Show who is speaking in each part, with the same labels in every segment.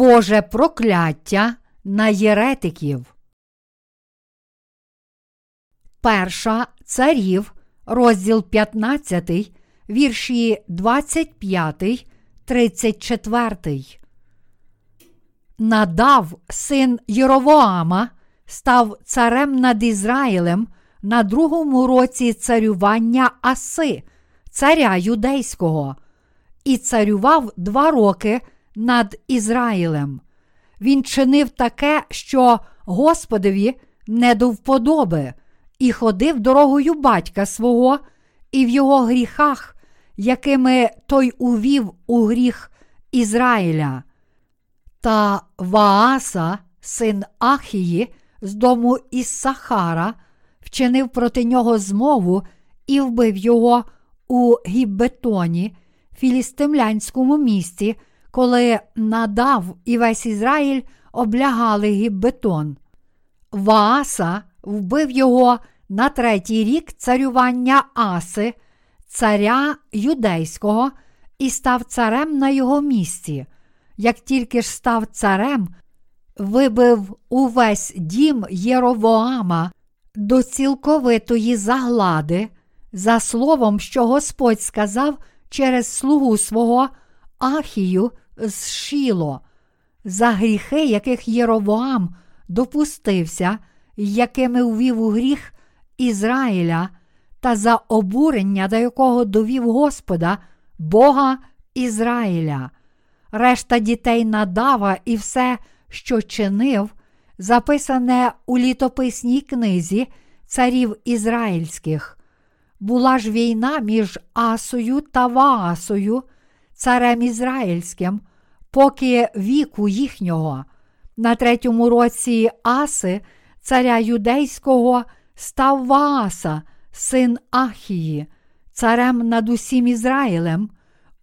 Speaker 1: Боже прокляття на єретиків. Перша царів, розділ 15, вірші 25, 34. Надав син Єровоама, став царем над Ізраїлем на другому році царювання Аси, царя юдейського, і царював два роки над Ізраїлем. Він чинив таке, що Господові не до вподоби, і ходив дорогою батька свого, і в його гріхах, якими той увів у гріх Ізраїля. Та Вааса, син Ахії, з дому Іссахара, вчинив проти нього змову і вбив його у Гіббетоні, філістимлянському місті, коли надав і весь Ізраїль облягали Гіббетон. Вааса вбив його на третій рік царювання Аси, царя юдейського, і став царем на його місці. Як тільки ж став царем, вибив увесь дім Єровоама до цілковитої заглади, за словом, що Господь сказав через слугу свого Ахію з Шіло, за гріхи, яких Єровоам допустився, якими увів у гріх Ізраїля, та за обурення, до якого довів Господа, Бога Ізраїля. Решта дітей надава і все, що чинив, записане у літописній книзі царів ізраїльських. Була ж війна між Асою та Ваасою, царем ізраїльським, поки віку їхнього. На третьому році Аси, царя юдейського, став Вааса, син Ахії, царем над усім Ізраїлем,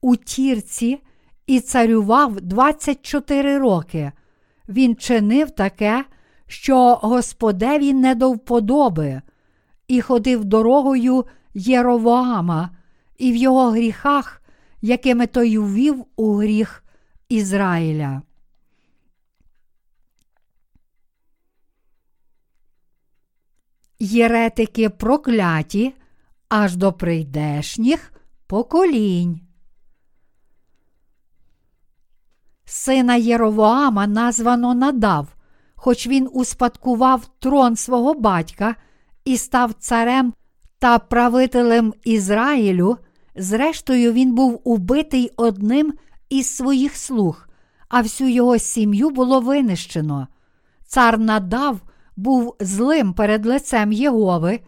Speaker 1: у тірці і царював 24 роки. Він чинив таке, що Господеві не до вподоби, і ходив дорогою Єровоама, і в його гріхах, якими той увів у гріх Ізраїля. Єретики прокляті аж до прийдешніх поколінь. Сина Єровоама названо надав, хоч він успадкував трон свого батька і став царем та правителем Ізраїлю. Зрештою, він був убитий одним із своїх слуг, а всю його сім'ю було винищено. Цар надав був злим перед лицем Єгови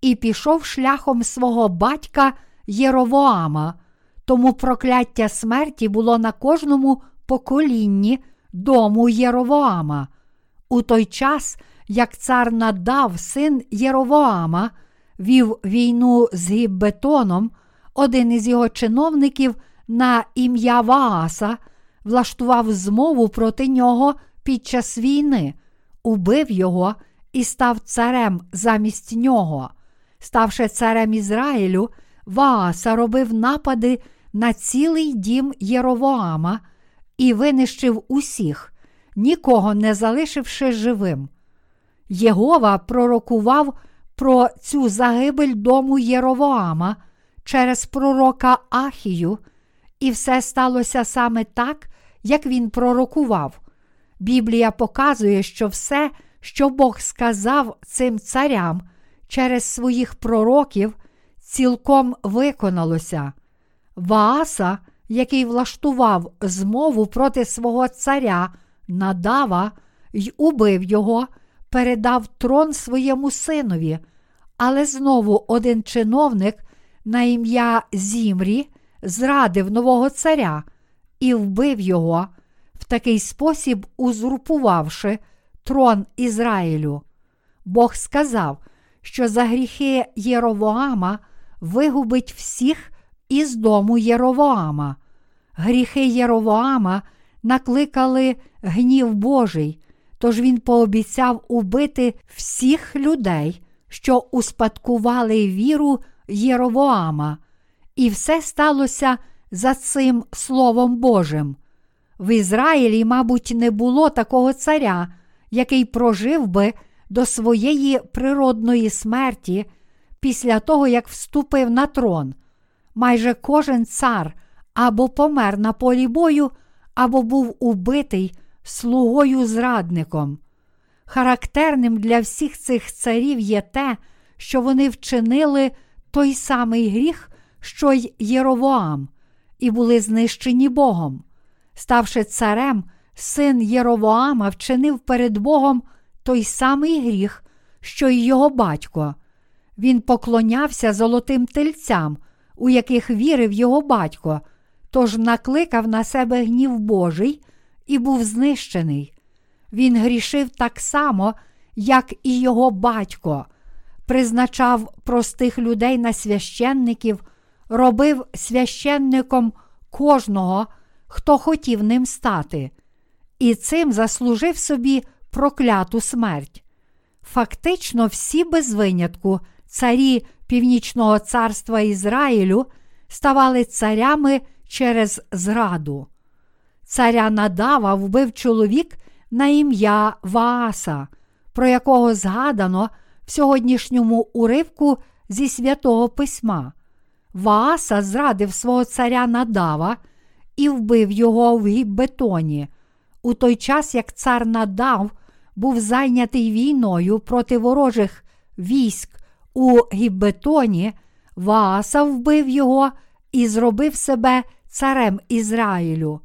Speaker 1: і пішов шляхом свого батька Єровоама, тому прокляття смерті було на кожному поколінні дому Єровоама. У той час, як цар надав син Єровоама, вів війну з Гіббетоном, один із його чиновників на ім'я Вааса влаштував змову проти нього під час війни, убив його і став царем замість нього. Ставши царем Ізраїлю, Вааса робив напади на цілий дім Єровоама і винищив усіх, нікого не залишивши живим. Єгова пророкував про цю загибель дому Єровоама через пророка Ахію, і все сталося саме так, як він пророкував. Біблія показує, що все, що Бог сказав цим царям через своїх пророків, цілком виконалося. Вааса, який влаштував змову проти свого царя надава й убив його, передав трон своєму синові, але знову один чиновник на ім'я Зімрі зрадив нового царя і вбив його, в такий спосіб узурпувавши трон Ізраїлю. Бог сказав, що за гріхи Єровоама вигубить всіх із дому Єровоама. Гріхи Єровоама накликали гнів Божий, тож він пообіцяв убити всіх людей, що успадкували віру Єровоама, і все сталося за цим Словом Божим. В Ізраїлі, мабуть, не було такого царя, який прожив би до своєї природної смерті після того, як вступив на трон. Майже кожен цар або помер на полі бою, або був убитий слугою зрадником. Характерним для всіх цих царів є те, що вони вчинили той самий гріх, що й Єровоам, і були знищені Богом. Ставши царем, син Єровоама вчинив перед Богом той самий гріх, що й його батько. Він поклонявся золотим тельцям, у яких вірив його батько, тож накликав на себе гнів Божий і був знищений. Він грішив так само, як і його батько, призначав простих людей на священників, робив священником кожного, хто хотів ним стати, і цим заслужив собі прокляту смерть. Фактично, всі без винятку царі Північного царства Ізраїлю ставали царями через зраду. Царя Надава вбив чоловік на ім'я Вааса, про якого згадано в сьогоднішньому уривку зі святого письма. Вааса зрадив свого царя Надава і вбив його в Гіббетоні, у той час як цар Надав був зайнятий війною проти ворожих військ у Гіббетоні, Вааса вбив його і зробив себе царем Ізраїлю.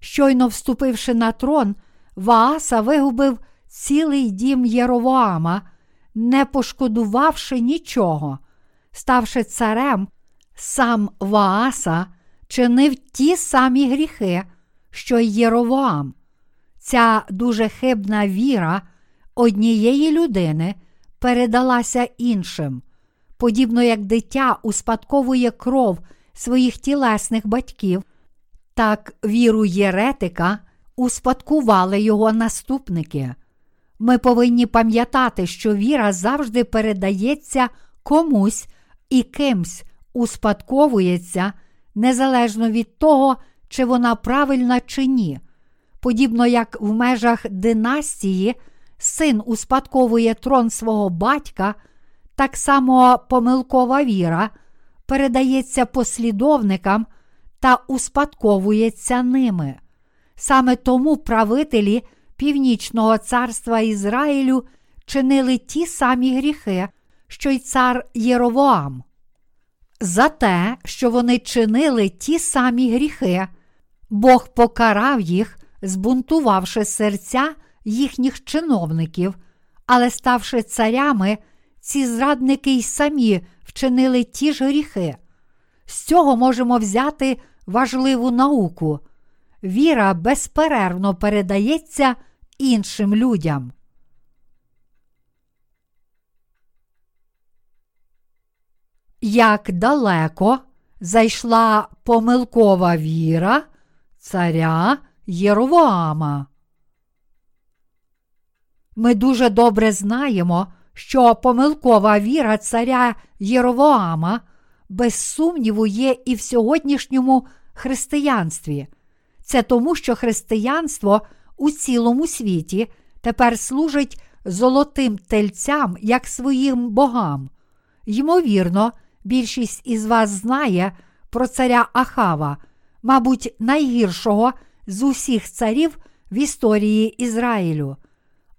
Speaker 1: Щойно вступивши на трон, Вааса вигубив цілий дім Єровоама, не пошкодувавши нічого. Ставши царем, сам Вааса чинив ті самі гріхи, що й Єровоам. Ця дуже хибна віра однієї людини передалася іншим, подібно як дитя успадковує кров своїх тілесних батьків, так віру єретика успадкували його наступники. Ми повинні пам'ятати, що віра завжди передається комусь і кимсь успадковується незалежно від того, чи вона правильна чи ні. Подібно як в межах династії син успадковує трон свого батька, так само помилкова віра передається послідовникам та успадковується ними. Саме тому правителі Північного царства Ізраїлю чинили ті самі гріхи, що й цар Єровоам. За те, що вони чинили ті самі гріхи, Бог покарав їх, збунтувавши серця їхніх чиновників, але ставши царями, ці зрадники й самі вчинили ті ж гріхи. З цього можемо взяти важливу науку. Віра безперервно передається іншим людям. Як далеко зайшла помилкова віра царя Єровоама. Ми дуже добре знаємо, що помилкова віра царя Єровоама без сумніву є і в сьогоднішньому християнстві. Це тому, що християнство у цілому світі тепер служить золотим тельцям як своїм богам. Ймовірно, більшість із вас знає про царя Ахава, мабуть, найгіршого з усіх царів в історії Ізраїлю.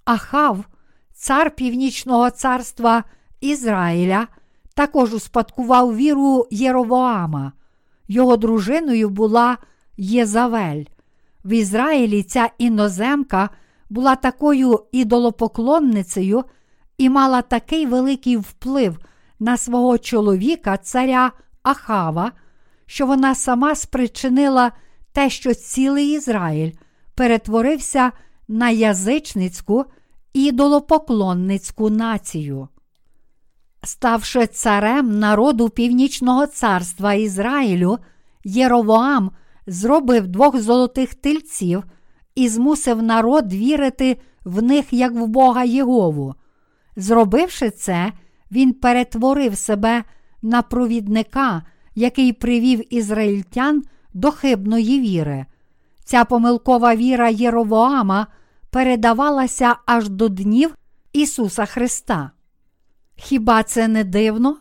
Speaker 1: Ахав, цар Північного царства Ізраїля, також успадкував віру Єровоама. Його дружиною була Єзавель. В Ізраїлі ця іноземка була такою ідолопоклонницею і мала такий великий вплив на свого чоловіка, царя Ахава, що вона сама спричинила те, що цілий Ізраїль перетворився на язичницьку ідолопоклонницьку націю. Ставши царем народу Північного царства Ізраїлю, Єровоам зробив двох золотих тельців і змусив народ вірити в них як в Бога Єгову. Зробивши це, він перетворив себе на провідника, який привів ізраїльтян до хибної віри. Ця помилкова віра Єровоама передавалася аж до днів Ісуса Христа. Хіба це не дивно?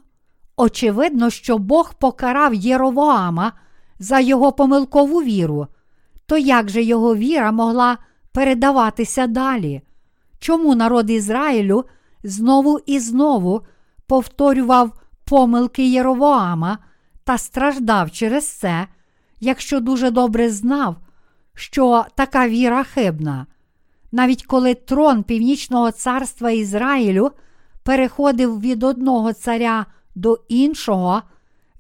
Speaker 1: Очевидно, що Бог покарав Єровоама за його помилкову віру, то як же його віра могла передаватися далі? Чому народ Ізраїлю знову і знову повторював помилки Єровоама та страждав через це, якщо дуже добре знав, що така віра хибна? Навіть коли трон Північного царства Ізраїлю переходив від одного царя до іншого,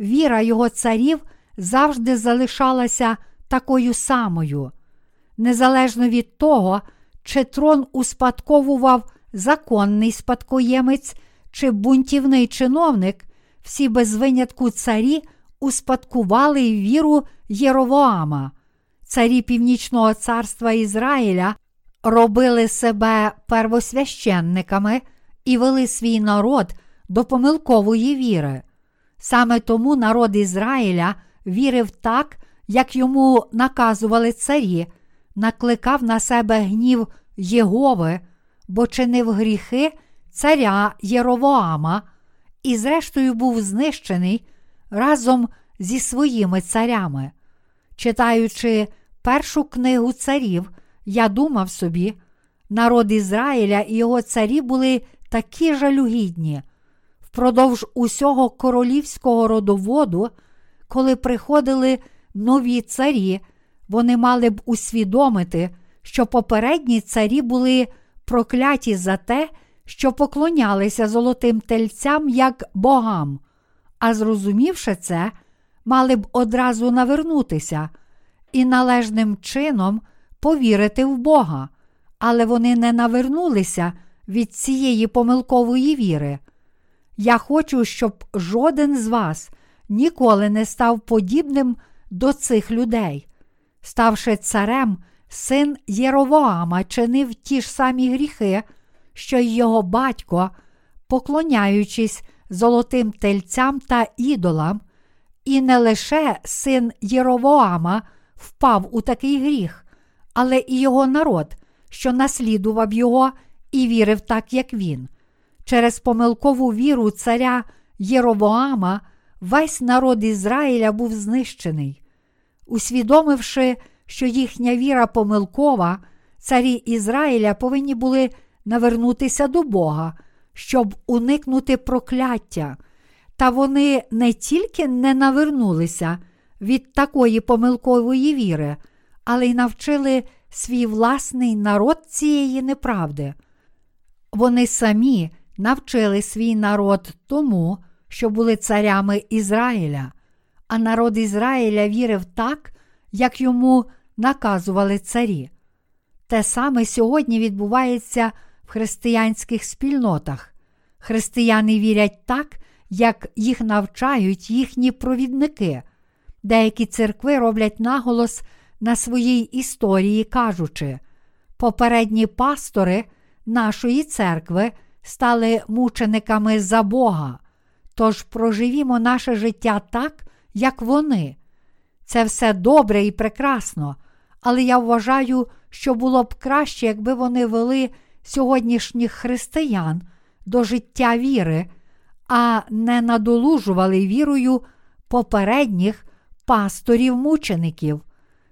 Speaker 1: віра його царів завжди залишалася такою самою. Незалежно від того, чи трон успадковував законний спадкоємець чи бунтівний чиновник, всі без винятку царі успадкували віру Єровоама. Царі Північного царства Ізраїля робили себе первосвященниками і вели свій народ до помилкової віри. Саме тому народ Ізраїля вірив так, як йому наказували царі, накликав на себе гнів Єгови, бо чинив гріхи царя Єровоама і, зрештою, був знищений разом зі своїми царями. Читаючи першу книгу царів, я думав собі, народ Ізраїля і його царі були такі жалюгідні. Впродовж усього королівського родоводу, коли приходили нові царі, вони мали б усвідомити, що попередні царі були прокляті за те, що поклонялися золотим тельцям як богам, а зрозумівши це, мали б одразу навернутися і належним чином повірити в Бога, але вони не навернулися від цієї помилкової віри. Я хочу, щоб жоден з вас ніколи не став подібним до цих людей. Ставши царем, син Єровоама чинив ті ж самі гріхи, що й його батько, поклоняючись золотим тельцям та ідолам, і не лише син Єровоама впав у такий гріх, але і його народ, що наслідував його і вірив так, як він. Через помилкову віру царя Єровоама весь народ Ізраїля був знищений. Усвідомивши, що їхня віра помилкова, царі Ізраїля повинні були навернутися до Бога, щоб уникнути прокляття. Та вони не тільки не навернулися від такої помилкової віри, але й навчили свій власний народ цієї неправди. Вони самі навчили свій народ тому, що були царями Ізраїля, а народ Ізраїля вірив так, як йому наказували царі. Те саме сьогодні відбувається в християнських спільнотах. Християни вірять так, як їх навчають їхні провідники. Деякі церкви роблять наголос на своїй історії, кажучи, попередні пастори нашої церкви стали мучениками за Бога, тож проживімо наше життя так, як вони. Це все добре і прекрасно, але я вважаю, що було б краще, якби вони вели сьогоднішніх християн до життя віри, а не надолужували вірою попередніх пасторів-мучеників.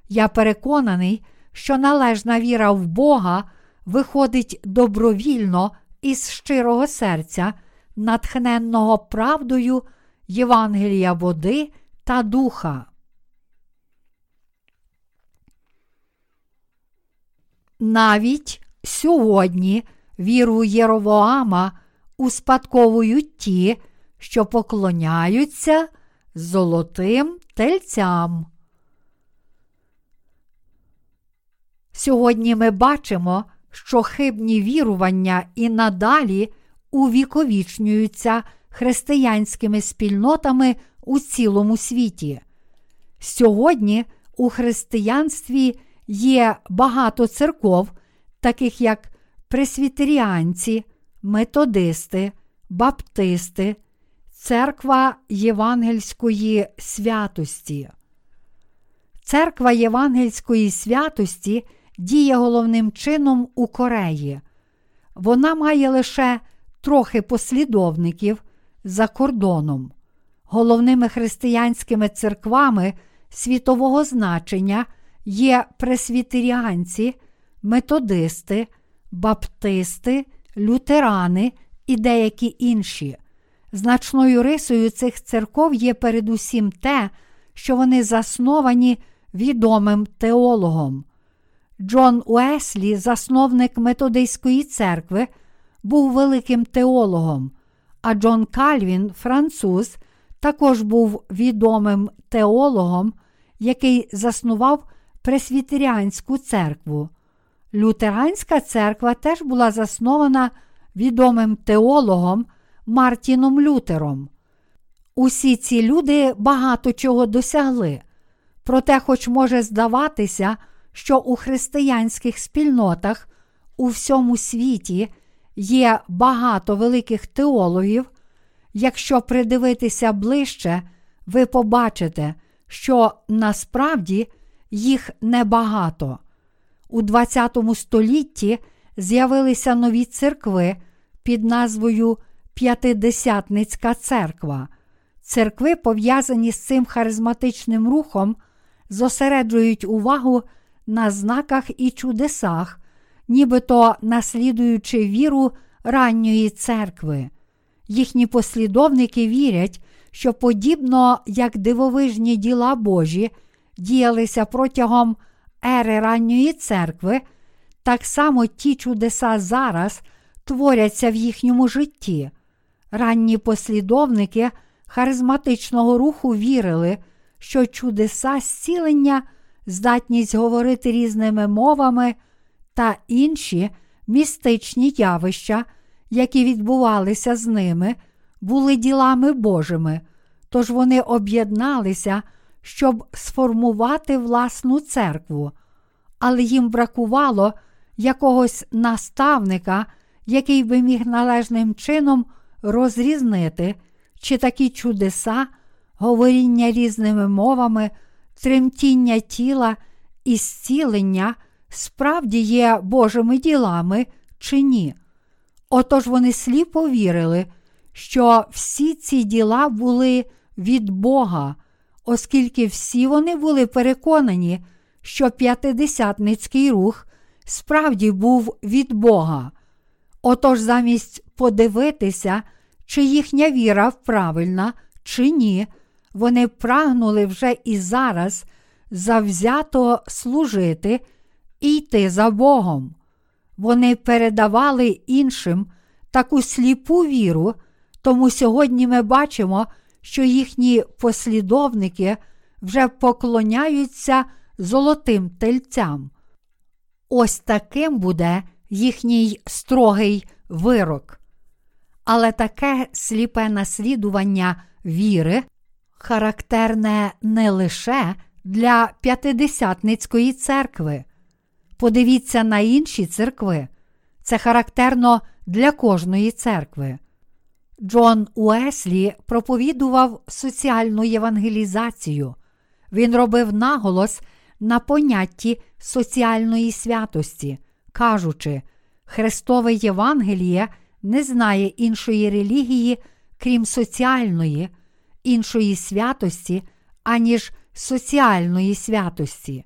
Speaker 1: Я переконаний, що належна віра в Бога виходить добровільно із щирого серця, натхненного правдою Євангелія води та духа. Навіть сьогодні віру Єровоама успадковують ті, що поклоняються золотим тельцям. Сьогодні ми бачимо, що хибні вірування і надалі увіковічнюються християнськими спільнотами у цілому світі. Сьогодні у християнстві є багато церков, таких як пресвітеріанці, методисти, баптисти, церква Євангельської святості. Церква євангельської святості діє головним чином у Кореї. Вона має лише трохи послідовників за кордоном. Головними християнськими церквами світового значення є пресвітеріанці, методисти, баптисти, лютерани і деякі інші. Значною рисою цих церков є передусім те, що вони засновані відомим теологом. Джон Уеслі, засновник методистської церкви, був великим теологом, а Джон Кальвін, француз, також був відомим теологом, який заснував Пресвітеріанську церкву. Лютеранська церква теж була заснована відомим теологом Мартіном Лютером. Усі ці люди багато чого досягли. Проте, хоч може здаватися, що у християнських спільнотах у всьому світі є багато великих теологів, якщо придивитися ближче, ви побачите, що насправді їх небагато. У ХХ столітті з'явилися нові церкви під назвою П'ятидесятницька церква. Церкви, пов'язані з цим харизматичним рухом, зосереджують увагу на знаках і чудесах, нібито наслідуючи віру ранньої церкви. Їхні послідовники вірять, що подібно як дивовижні діла Божі діялися протягом ери ранньої церкви, так само ті чудеса зараз творяться в їхньому житті. Ранні послідовники харизматичного руху вірили, що чудеса зцілення, здатність говорити різними мовами та інші містичні явища, які відбувалися з ними, були ділами Божими, тож вони об'єдналися, щоб сформувати власну церкву, але їм бракувало якогось наставника, який би міг належним чином розрізнити, чи такі чудеса, говоріння різними мовами, тремтіння тіла і зцілення справді є Божими ділами чи ні. Отож вони сліпо вірили, що всі ці діла були від Бога, оскільки всі вони були переконані, що п'ятидесятницький рух справді був від Бога. Отож, замість подивитися, чи їхня віра правильна, чи ні, вони прагнули вже і зараз завзято служити і йти за Богом. Вони передавали іншим таку сліпу віру, тому сьогодні ми бачимо, що їхні послідовники вже поклоняються золотим тельцям. Ось таким буде їхній строгий вирок. Але таке сліпе наслідування віри характерне не лише для п'ятидесятницької церкви. Подивіться на інші церкви. Це характерно для кожної церкви. Джон Уеслі проповідував соціальну євангелізацію. Він робив наголос на понятті соціальної святості, кажучи, Христове Євангеліє не знає іншої релігії, крім соціальної, іншої святості, аніж соціальної святості.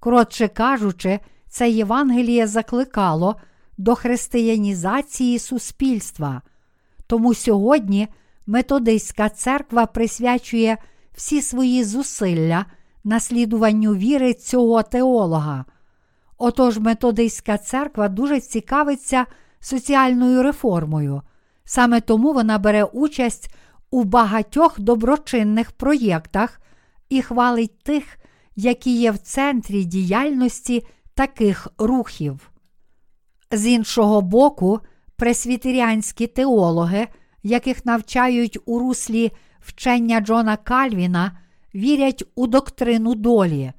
Speaker 1: Коротше кажучи, це Євангеліє закликало до християнізації суспільства. Тому сьогодні методистська церква присвячує всі свої зусилля наслідуванню віри цього теолога. Отож, методистська церква дуже цікавиться соціальною реформою. Саме тому вона бере участь у багатьох доброчинних проєктах і хвалить тих, які є в центрі діяльності таких рухів. З іншого боку, пресвітеріанські теологи, яких навчають у руслі вчення Джона Кальвіна, вірять у доктрину долі,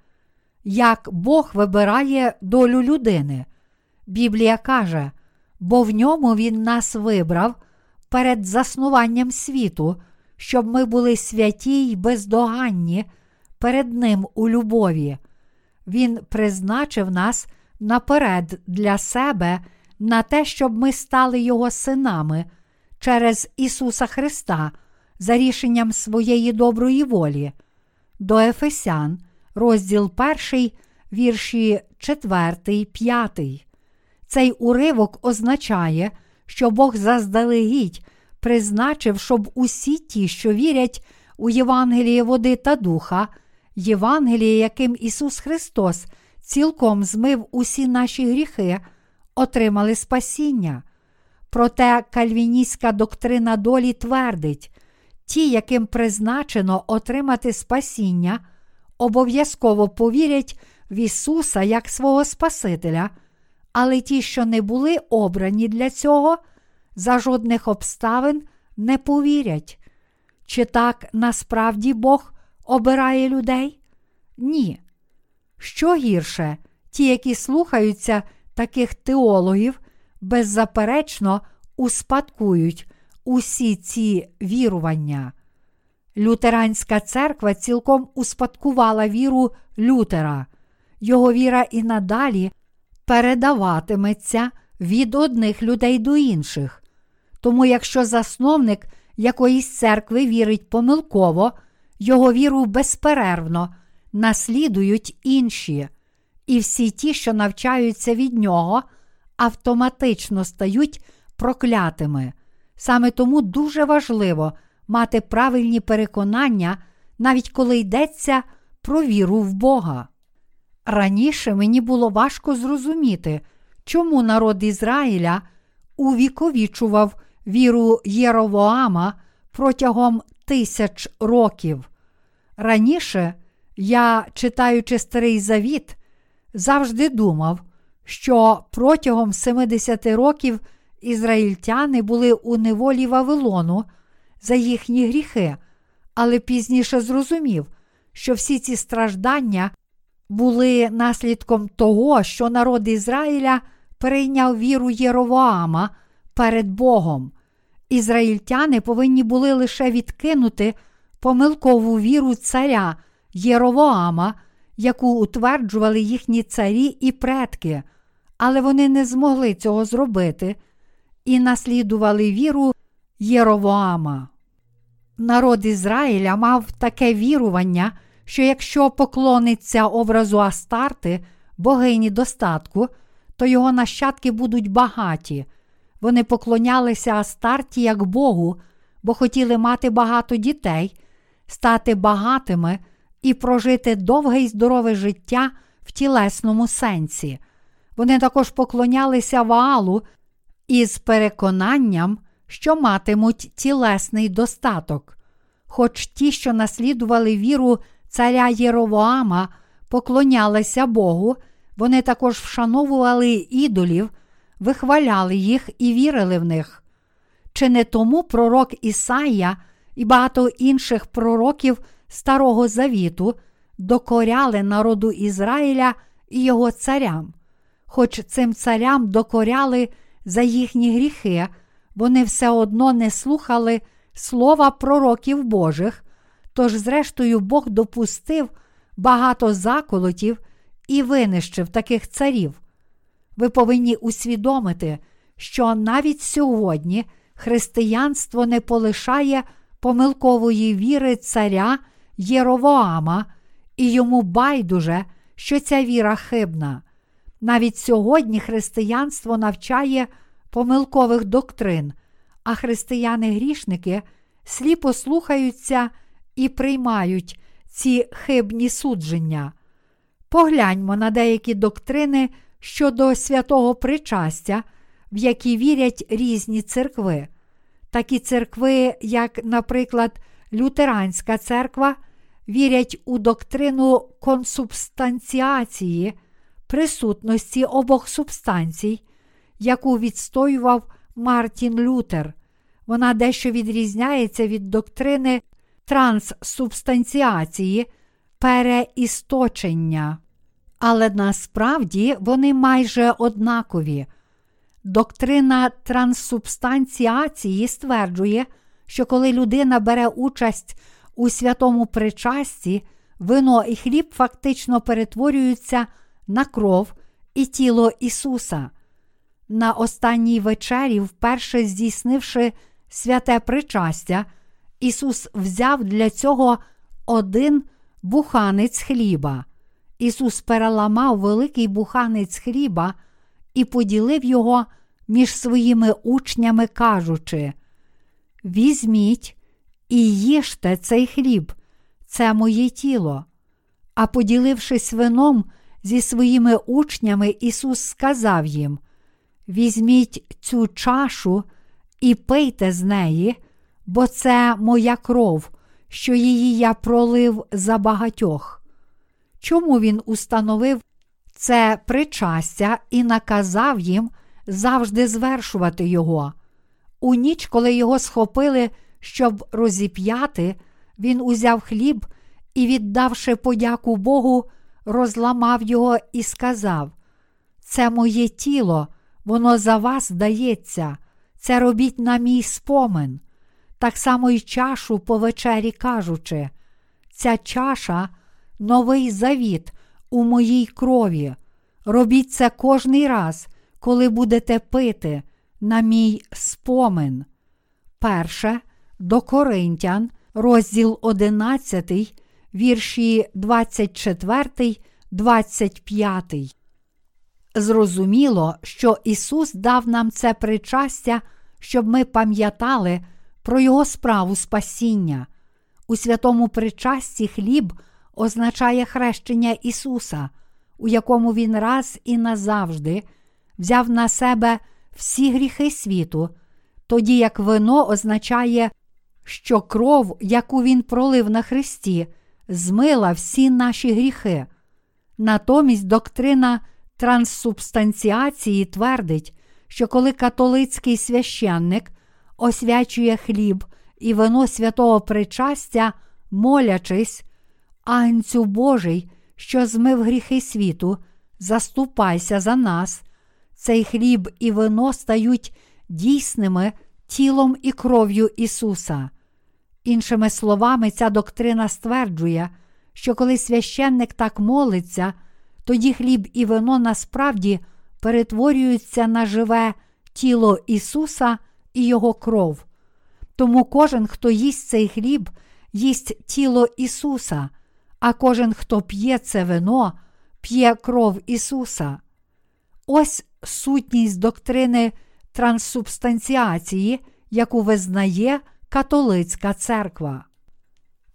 Speaker 1: як Бог вибирає долю людини. Біблія каже, бо в ньому Він нас вибрав перед заснуванням світу, щоб ми були святі й бездоганні перед Ним у любові. Він призначив нас наперед для себе на те, щоб ми стали Його синами через Ісуса Христа за рішенням своєї доброї волі. До Ефесян, розділ 1, вірші 4, 5. Цей уривок означає, що Бог заздалегідь призначив, щоб усі ті, що вірять у Євангеліє води та духа, Євангеліє, яким Ісус Христос цілком змив усі наші гріхи, отримали спасіння. Проте кальвіністська доктрина долі твердить, ті, яким призначено отримати спасіння, обов'язково повірять в Ісуса як свого Спасителя, але ті, що не були обрані для цього, за жодних обставин не повірять. Чи так насправді Бог обирає людей? Ні. Що гірше, ті, які слухаються таких теологів, беззаперечно успадкують усі ці вірування. Лютеранська церква цілком успадкувала віру Лютера. Його віра і надалі передаватиметься від одних людей до інших. Тому, якщо засновник якоїсь церкви вірить помилково, його віру безперервно наслідують інші, і всі ті, що навчаються від нього, автоматично стають проклятими. Саме тому дуже важливо мати правильні переконання, навіть коли йдеться про віру в Бога. Раніше мені було важко зрозуміти, чому народ Ізраїля увіковічував віру Єровоама протягом тисяч років. Раніше я, читаючи Старий Завіт, завжди думав, що протягом 70 років ізраїльтяни були у неволі Вавилону за їхні гріхи, але пізніше зрозумів, що всі ці страждання були наслідком того, що народ Ізраїля перейняв віру Єровоама перед Богом. Ізраїльтяни повинні були лише відкинути помилкову віру царя Єровоама, яку утверджували їхні царі і предки, але вони не змогли цього зробити і наслідували віру Єровоама. Народ Ізраїля мав таке вірування, що якщо поклониться образу Астарти, богині достатку, то його нащадки будуть багаті. Вони поклонялися Астарті як Богу, бо хотіли мати багато дітей, стати багатими і прожити довге й здорове життя в тілесному сенсі. Вони також поклонялися Ваалу із переконанням, що матимуть тілесний достаток. Хоч ті, що наслідували віру царя Єровоама, поклонялися Богу, вони також вшановували ідолів, вихваляли їх і вірили в них. Чи не тому пророк Ісая і багато інших пророків Старого Завіту докоряли народу Ізраїля і його царям? Хоч цим царям докоряли за їхні гріхи, вони все одно не слухали слова пророків Божих, тож, зрештою, Бог допустив багато заколотів і винищив таких царів. Ви повинні усвідомити, що навіть сьогодні християнство не полишає помилкової віри царя Єровоама, і йому байдуже, що ця віра хибна. Навіть сьогодні християнство навчає помилкових доктрин, а християни-грішники сліпо слухаються і приймають ці хибні судження. Погляньмо на деякі доктрини щодо святого причастя, в які вірять різні церкви. Такі церкви, як, наприклад, Лютеранська церква, вірять у доктрину консубстанціації, присутності обох субстанцій, яку відстоював Мартін Лютер. Вона дещо відрізняється від доктрини транссубстанціації, переісточення. Але насправді вони майже однакові. Доктрина транссубстанціації стверджує, що коли людина бере участь у святому причасті, вино і хліб фактично перетворюються на кров і тіло Ісуса. На останній вечері, вперше здійснивши святе причастя, Ісус взяв для цього один буханець хліба. Ісус переламав великий буханець хліба і поділив його між своїми учнями, кажучи: Візьміть і їжте цей хліб, це моє тіло. А поділившись вином зі своїми учнями, Ісус сказав їм: Візьміть цю чашу і пийте з неї, бо це моя кров, що її я пролив за багатьох. Чому він установив це причастя і наказав їм завжди звершувати його? У ніч, коли його схопили, щоб розіп'яти, він узяв хліб і, віддавши подяку Богу, розламав його і сказав: Це моє тіло, воно за вас дається, це робіть на мій спомин. Так само й чашу по вечері кажучи, ця чаша новий завіт у моїй крові. Робіть це кожний раз, коли будете пити на мій спомин. Перше до Коринтян, розділ 11, вірші 24, 25. Зрозуміло, що Ісус дав нам це причастя, щоб ми пам'ятали про Його справу спасіння. У святому причасті хліб означає хрещення Ісуса, у якому Він раз і назавжди взяв на себе всі гріхи світу, тоді як вино означає, що кров, яку Він пролив на Христі, змила всі наші гріхи. Натомість доктрина транссубстанціації твердить, що коли католицький священник освячує хліб і вино святого причастя, молячись, Агнцю Божий, що змив гріхи світу, заступайся за нас, цей хліб і вино стають дійсними тілом і кров'ю Ісуса. Іншими словами, ця доктрина стверджує, що коли священник так молиться, тоді хліб і вино насправді перетворюються на живе тіло Ісуса і Його кров. Тому кожен, хто їсть цей хліб, їсть тіло Ісуса, а кожен, хто п'є це вино, п'є кров Ісуса. Ось сутність доктрини транссубстанціації, яку визнає католицька церква.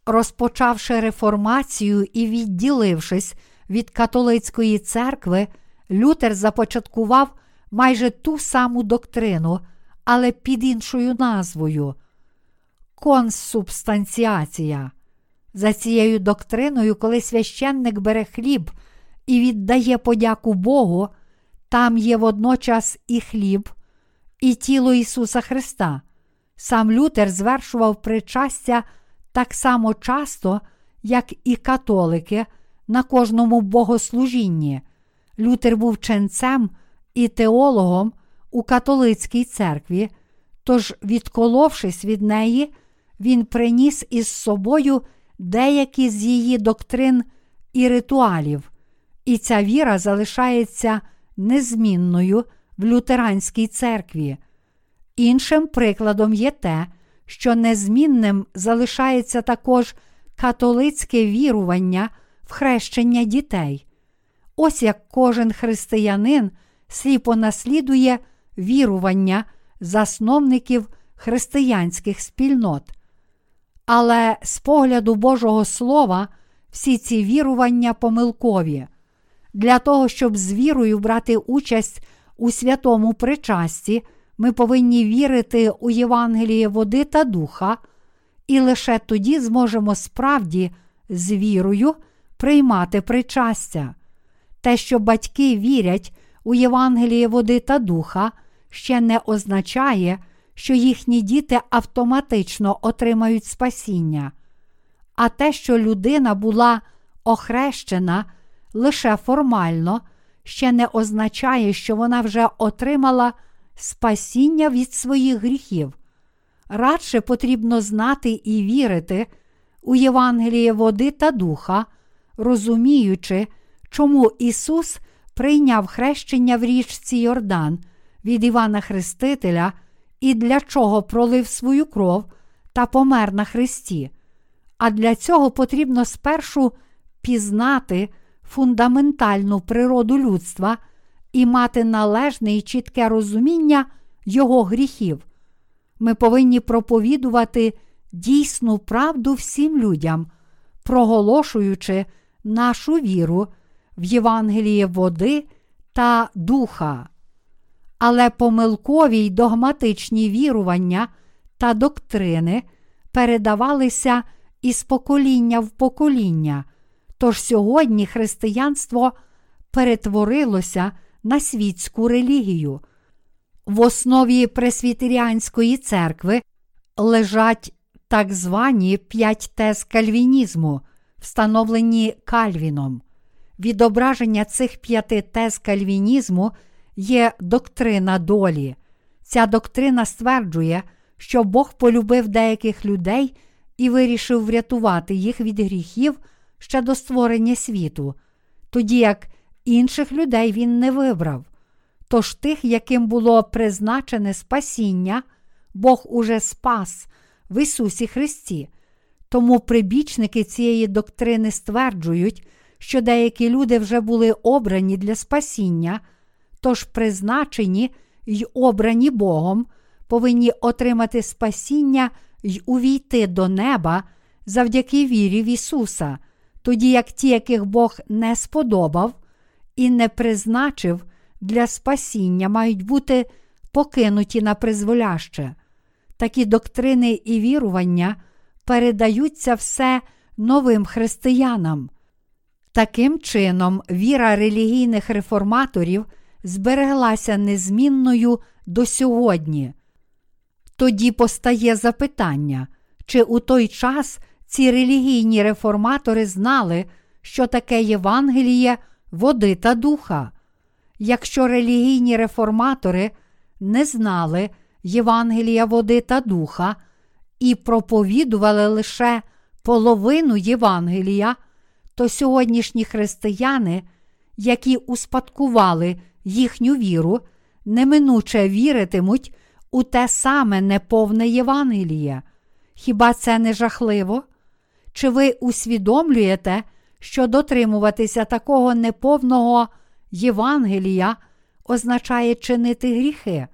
Speaker 1: Розпочавши реформацію і відділившись від католицької церкви, Лютер започаткував майже ту саму доктрину, але під іншою назвою консубстанціація. За цією доктриною, коли священник бере хліб і віддає подяку Богу, там є водночас і хліб, і тіло Ісуса Христа. Сам Лютер звершував причастя так само часто, як і католики на кожному богослужінні. Лютер був ченцем і теологом у католицькій церкві, тож, відколовшись від неї, він приніс із собою деякі з її доктрин і ритуалів, і ця віра залишається незмінною в лютеранській церкві. Іншим прикладом є те, що незмінним залишається також католицьке вірування в хрещення дітей. Ось як кожен християнин сліпо наслідує вірування засновників християнських спільнот. Але з погляду Божого Слова всі ці вірування помилкові. Для того, щоб з вірою брати участь у святому причасті, ми повинні вірити у Євангеліє води та духа, і лише тоді зможемо справді з вірою приймати причастя. Те, що батьки вірять у Євангеліє води та духа, ще не означає, що їхні діти автоматично отримають спасіння, а те, що людина була охрещена лише формально, ще не означає, що вона вже отримала спасіння від своїх гріхів. Радше потрібно знати і вірити у Євангеліє води та духа, розуміючи, чому Ісус прийняв хрещення в річці Йордан від Івана Хрестителя і для чого пролив свою кров та помер на Христі. А для цього потрібно спершу пізнати фундаментальну природу людства і мати належне і чітке розуміння його гріхів. Ми повинні проповідувати дійсну правду всім людям, проголошуючи нашу віру в Євангеліє води та духа. Але помилкові й догматичні вірування та доктрини передавалися із покоління в покоління. Тож сьогодні християнство перетворилося на світську релігію. В основі Пресвітеріанської церкви лежать так звані п'ять тез кальвінізму, встановлені Кальвіном. Відображення цих п'яти тез кальвінізму є доктрина долі. Ця доктрина стверджує, що Бог полюбив деяких людей і вирішив врятувати їх від гріхів ще до створення світу, тоді як інших людей він не вибрав. Тож тих, яким було призначене спасіння, Бог уже спас в Ісусі Христі. Тому прибічники цієї доктрини стверджують, що деякі люди вже були обрані для спасіння, тож призначені й обрані Богом, повинні отримати спасіння й увійти до неба завдяки вірі в Ісуса, тоді як ті, яких Бог не сподобав і не призначив для спасіння, мають бути покинуті на призволяще. Такі доктрини і вірування передаються все новим християнам. Таким чином, віра релігійних реформаторів збереглася незмінною до сьогодні. Тоді постає запитання, чи у той час ці релігійні реформатори знали, що таке Євангеліє, води та духа. Якщо релігійні реформатори не знали Євангелія води та духа і проповідували лише половину Євангелія, то сьогоднішні християни, які успадкували їхню віру, неминуче віритимуть у те саме неповне Євангеліє. Хіба це не жахливо? Чи ви усвідомлюєте, що дотримуватися такого неповного Євангелія означає чинити гріхи,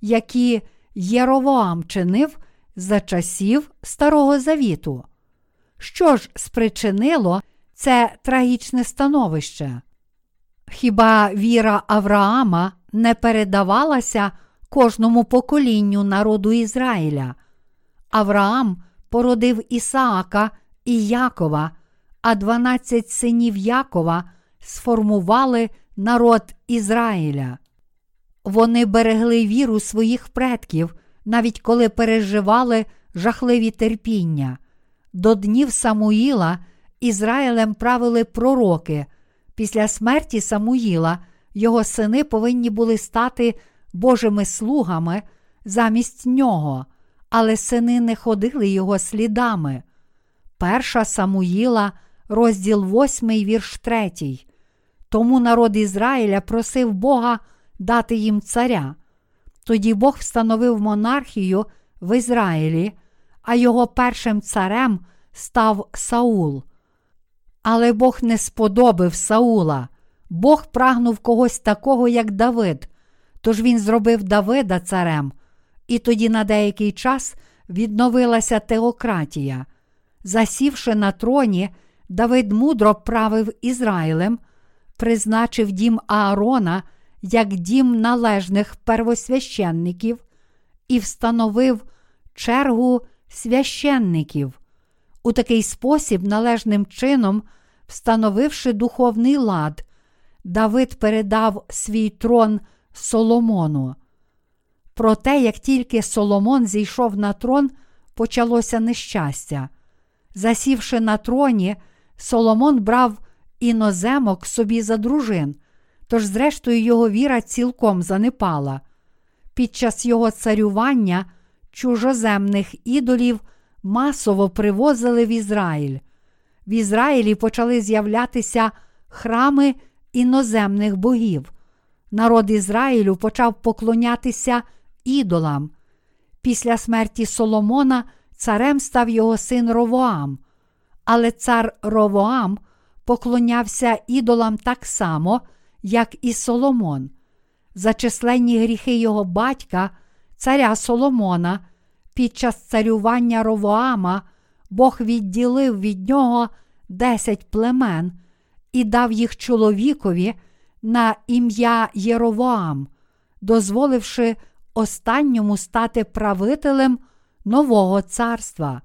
Speaker 1: які Єровоам чинив за часів Старого Завіту? Що ж спричинило це трагічне становище? Хіба віра Авраама не передавалася кожному поколінню народу Ізраїля? Авраам породив Ісаака і Якова, а дванадцять синів Якова сформували народ Ізраїля. Вони берегли віру своїх предків, навіть коли переживали жахливі терпіння. До днів Самуїла Ізраїлем правили пророки. Після смерті Самуїла його сини повинні були стати Божими слугами замість нього, але сини не ходили його слідами. Перша Самуїла, розділ 8, вірш 3. Тому народ Ізраїля просив Бога дати їм царя. Тоді Бог встановив монархію в Ізраїлі, а його першим царем став Саул. Але Бог не сподобив Саула. Бог прагнув когось такого, як Давид. Тож він зробив Давида царем, і тоді на деякий час відновилася теократія. Засівши на троні, Давид мудро правив Ізраїлем, призначив дім Аарона як дім належних первосвященників і встановив чергу священників. У такий спосіб, належним чином, встановивши духовний лад, Давид передав свій трон Соломону. Проте, як тільки Соломон зійшов на трон, почалося нещастя. Засівши на троні, Соломон брав іноземок собі за дружин, тож, зрештою, його віра цілком занепала. Під час його царювання чужоземних ідолів масово привозили в Ізраїль. В Ізраїлі почали з'являтися храми іноземних богів. Народ Ізраїлю почав поклонятися ідолам. Після смерті Соломона царем став його син Ровоам. Але цар Ровоам поклонявся ідолам так само, як і Соломон. За численні гріхи його батька, царя Соломона, під час царювання Ровоама Бог відділив від нього десять племен і дав їх чоловікові на ім'я Єровоам, дозволивши останньому стати правителем нового царства.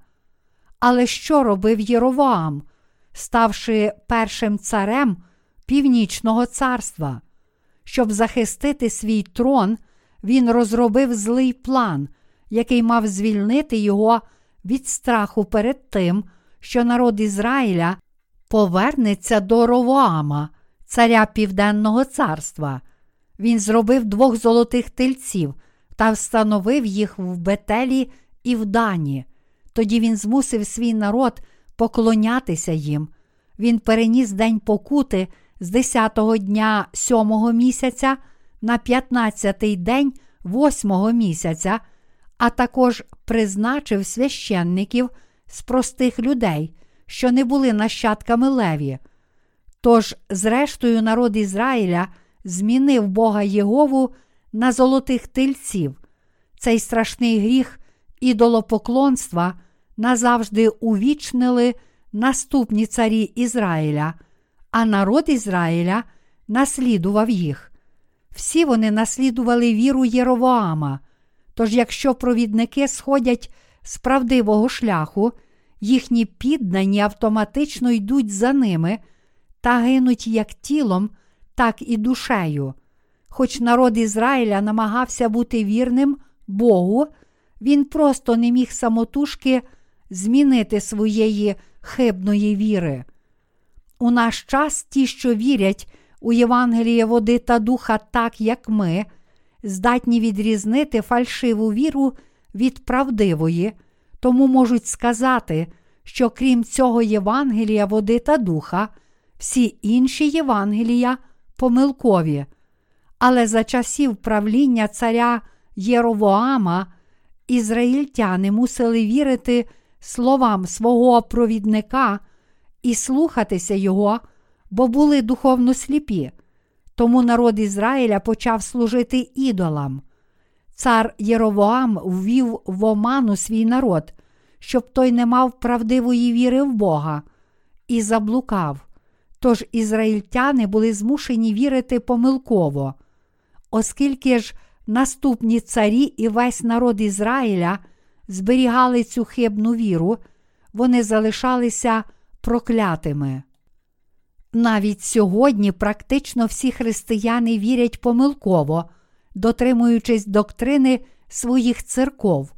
Speaker 1: Але що робив Єровоам, ставши першим царем Північного царства? Щоб захистити свій трон, він розробив злий план, який мав звільнити його від страху перед тим, що народ Ізраїля повернеться до Ровоама, царя Південного царства. Він зробив двох золотих тельців та встановив їх в Бетелі і в Дані. Тоді він змусив свій народ поклонятися їм. Він переніс день покути з 10-го дня сьомого місяця на 15-й день восьмого місяця, а також призначив священників з простих людей, що не були нащадками леві. Тож, зрештою, народ Ізраїля змінив Бога Єгову на золотих тельців. Цей страшний гріх ідолопоклонства назавжди увічнили наступні царі Ізраїля, а народ Ізраїля наслідував їх. Всі вони наслідували віру Єровоама. Тож, якщо провідники сходять з правдивого шляху, їхні піддані автоматично йдуть за ними та гинуть як тілом, так і душею. Хоч народ Ізраїля намагався бути вірним Богу, він просто не міг самотужки змінити своєї хибної віри. У наш час ті, що вірять у Євангеліє води та духа, так як ми, здатні відрізнити фальшиву віру від правдивої, тому можуть сказати, що крім цього Євангелія води та духа, всі інші Євангелія помилкові. Але за часів правління царя Єровоама ізраїльтяни мусили вірити словам свого провідника і слухатися його, бо були духовно сліпі. Тому народ Ізраїля почав служити ідолам. Цар Єровоам ввів в оману свій народ, щоб той не мав правдивої віри в Бога, і заблукав. Тож ізраїльтяни були змушені вірити помилково, оскільки ж наступні царі і весь народ Ізраїля зберігали цю хибну віру, вони залишалися проклятими. Навіть сьогодні практично всі християни вірять помилково, дотримуючись доктрини своїх церков.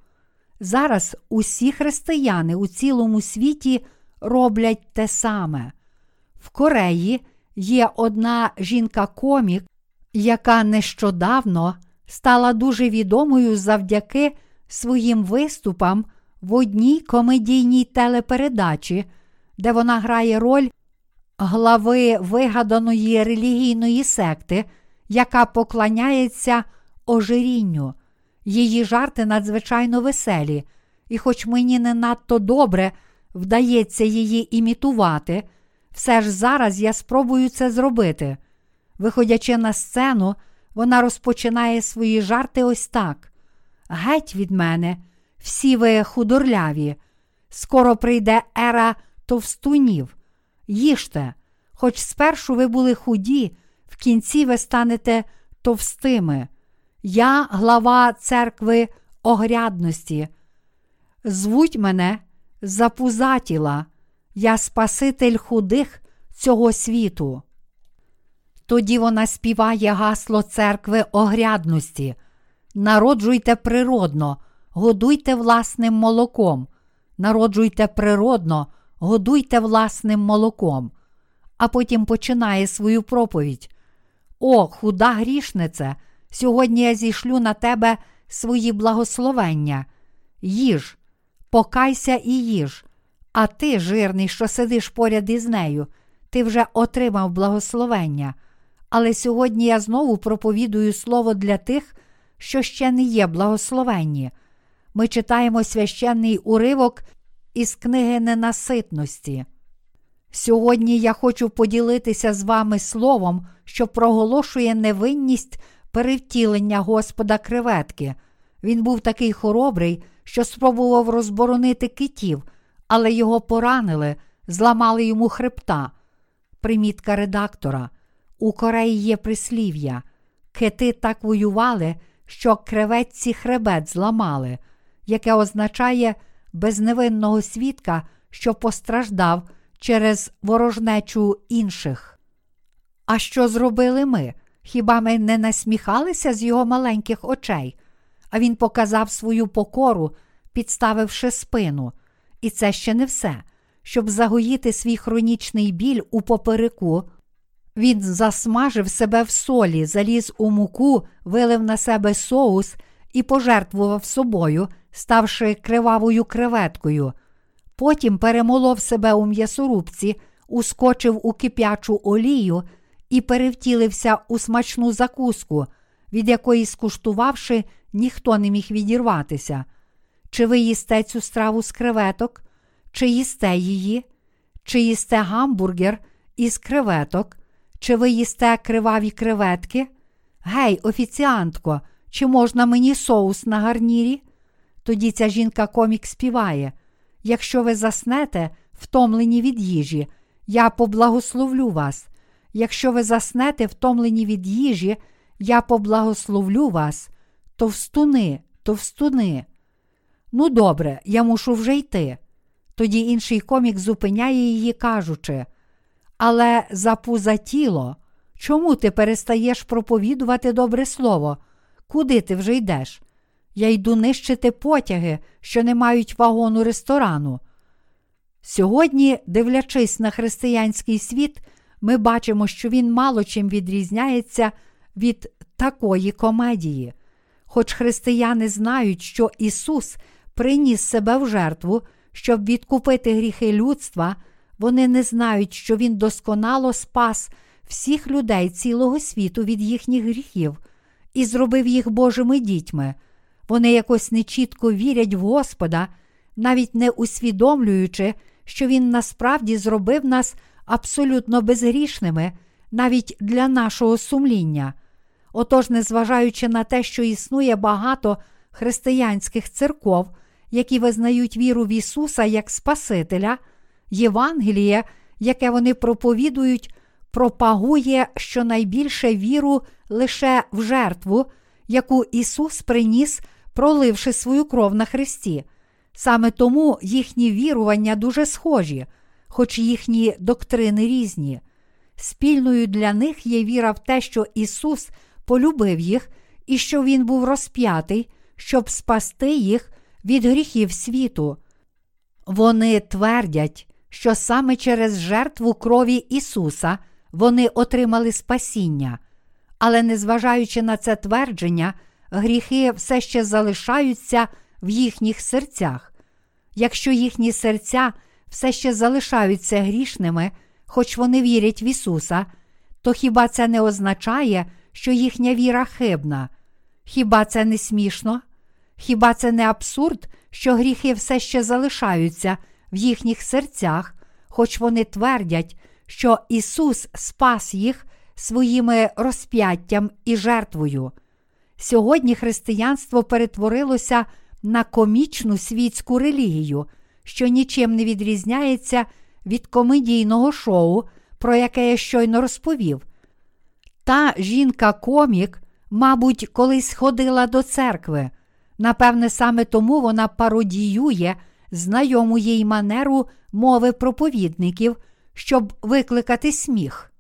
Speaker 1: Зараз усі християни у цілому світі роблять те саме. В Кореї є одна жінка-комік, яка нещодавно стала дуже відомою завдяки своїм виступам в одній комедійній телепередачі, де вона грає роль глави вигаданої релігійної секти, яка поклоняється ожирінню. Її жарти надзвичайно веселі, і, хоч мені не надто добре вдається її імітувати, все ж зараз я спробую це зробити. Виходячи на сцену, вона розпочинає свої жарти ось так: Геть від мене, всі ви худорляві, скоро прийде ера товстунів. Їжте, хоч спершу ви були худі, в кінці ви станете товстими. Я глава церкви огрядності. Звуть мене запузатіла, я Спаситель худих цього світу. Тоді вона співає гасло церкви огрядності. Народжуйте природно, годуйте власним молоком, народжуйте природно, годуйте власним молоком, а потім починає свою проповідь. О, худа грішнице! Сьогодні я зійшлю на тебе свої благословення. Їж, покайся і їж, А ти, жирний, що сидиш поряд із нею, ти вже отримав благословення. Але сьогодні я знову проповідую слово для тих, що ще не є благословенні. Ми читаємо священний уривок із книги ненаситності. Сьогодні я хочу поділитися з вами словом, що проголошує невинність перевтілення Господа креветки. Він був такий хоробрий, що спробував розборонити китів, але його поранили, зламали йому хребта. Примітка редактора. У Кореї є прислів'я. Кити так воювали, що креветці хребет зламали, яке означає безневинного свідка, що постраждав через ворожнечу інших. А що зробили ми? Хіба ми не насміхалися з його маленьких очей? А він показав свою покору, підставивши спину. І це ще не все. Щоб загоїти свій хронічний біль у попереку, він засмажив себе в солі, заліз у муку, вилив на себе соус і пожертвував собою, ставши кривавою креветкою. Потім перемолов себе у м'ясорубці, ускочив у кип'ячу олію і перевтілився у смачну закуску, від якої, скуштувавши, ніхто не міг відірватися. Чи ви їсте цю страву з креветок, чи їсте її, чи їсте гамбургер із креветок, чи ви їсте криваві креветки? Гей, офіціантко, чи можна мені соус на гарнірі? Тоді ця жінка комік співає. Якщо ви заснете, втомлені від їжі, я поблагословлю вас. Якщо ви заснете, втомлені від їжі, я поблагословлю вас, товстуни, товстуни. Ну, добре, я мушу вже йти. Тоді інший комік зупиняє її, кажучи, але запуза тіло, чому ти перестаєш проповідувати добре слово? Куди ти вже йдеш? Я йду нищити потяги, що не мають вагону ресторану. Сьогодні, дивлячись на християнський світ, ми бачимо, що він мало чим відрізняється від такої комедії. Хоч християни знають, що Ісус приніс себе в жертву, щоб відкупити гріхи людства, вони не знають, що Він досконало спас всіх людей цілого світу від їхніх гріхів і зробив їх Божими дітьми. Вони якось нечітко вірять в Господа, навіть не усвідомлюючи, що Він насправді зробив нас абсолютно безгрішними, навіть для нашого сумління. Отож, незважаючи на те, що існує багато християнських церков, які визнають віру в Ісуса як Спасителя, Євангеліє, яке вони проповідують, пропагує щонайбільше віру лише в жертву, яку Ісус приніс, проливши свою кров на Христі. Саме тому їхні вірування дуже схожі, хоч їхні доктрини різні. Спільною для них є віра в те, що Ісус полюбив їх і що Він був розп'ятий, щоб спасти їх від гріхів світу. Вони твердять, що саме через жертву крові Ісуса вони отримали спасіння, але незважаючи на це твердження, гріхи все ще залишаються в їхніх серцях. Якщо їхні серця все ще залишаються грішними, хоч вони вірять в Ісуса, то хіба це не означає, що їхня віра хибна? Хіба це не смішно? Хіба це не абсурд, що гріхи все ще залишаються в їхніх серцях, хоч вони твердять, що Ісус спас їх своїми розп'яттям і жертвою? Сьогодні християнство перетворилося на комічну світську релігію, що нічим не відрізняється від комедійного шоу, про яке я щойно розповів. Та жінка-комік, мабуть, колись ходила до церкви. Напевне, саме тому вона пародіює знайому їй манеру мови проповідників, щоб викликати сміх.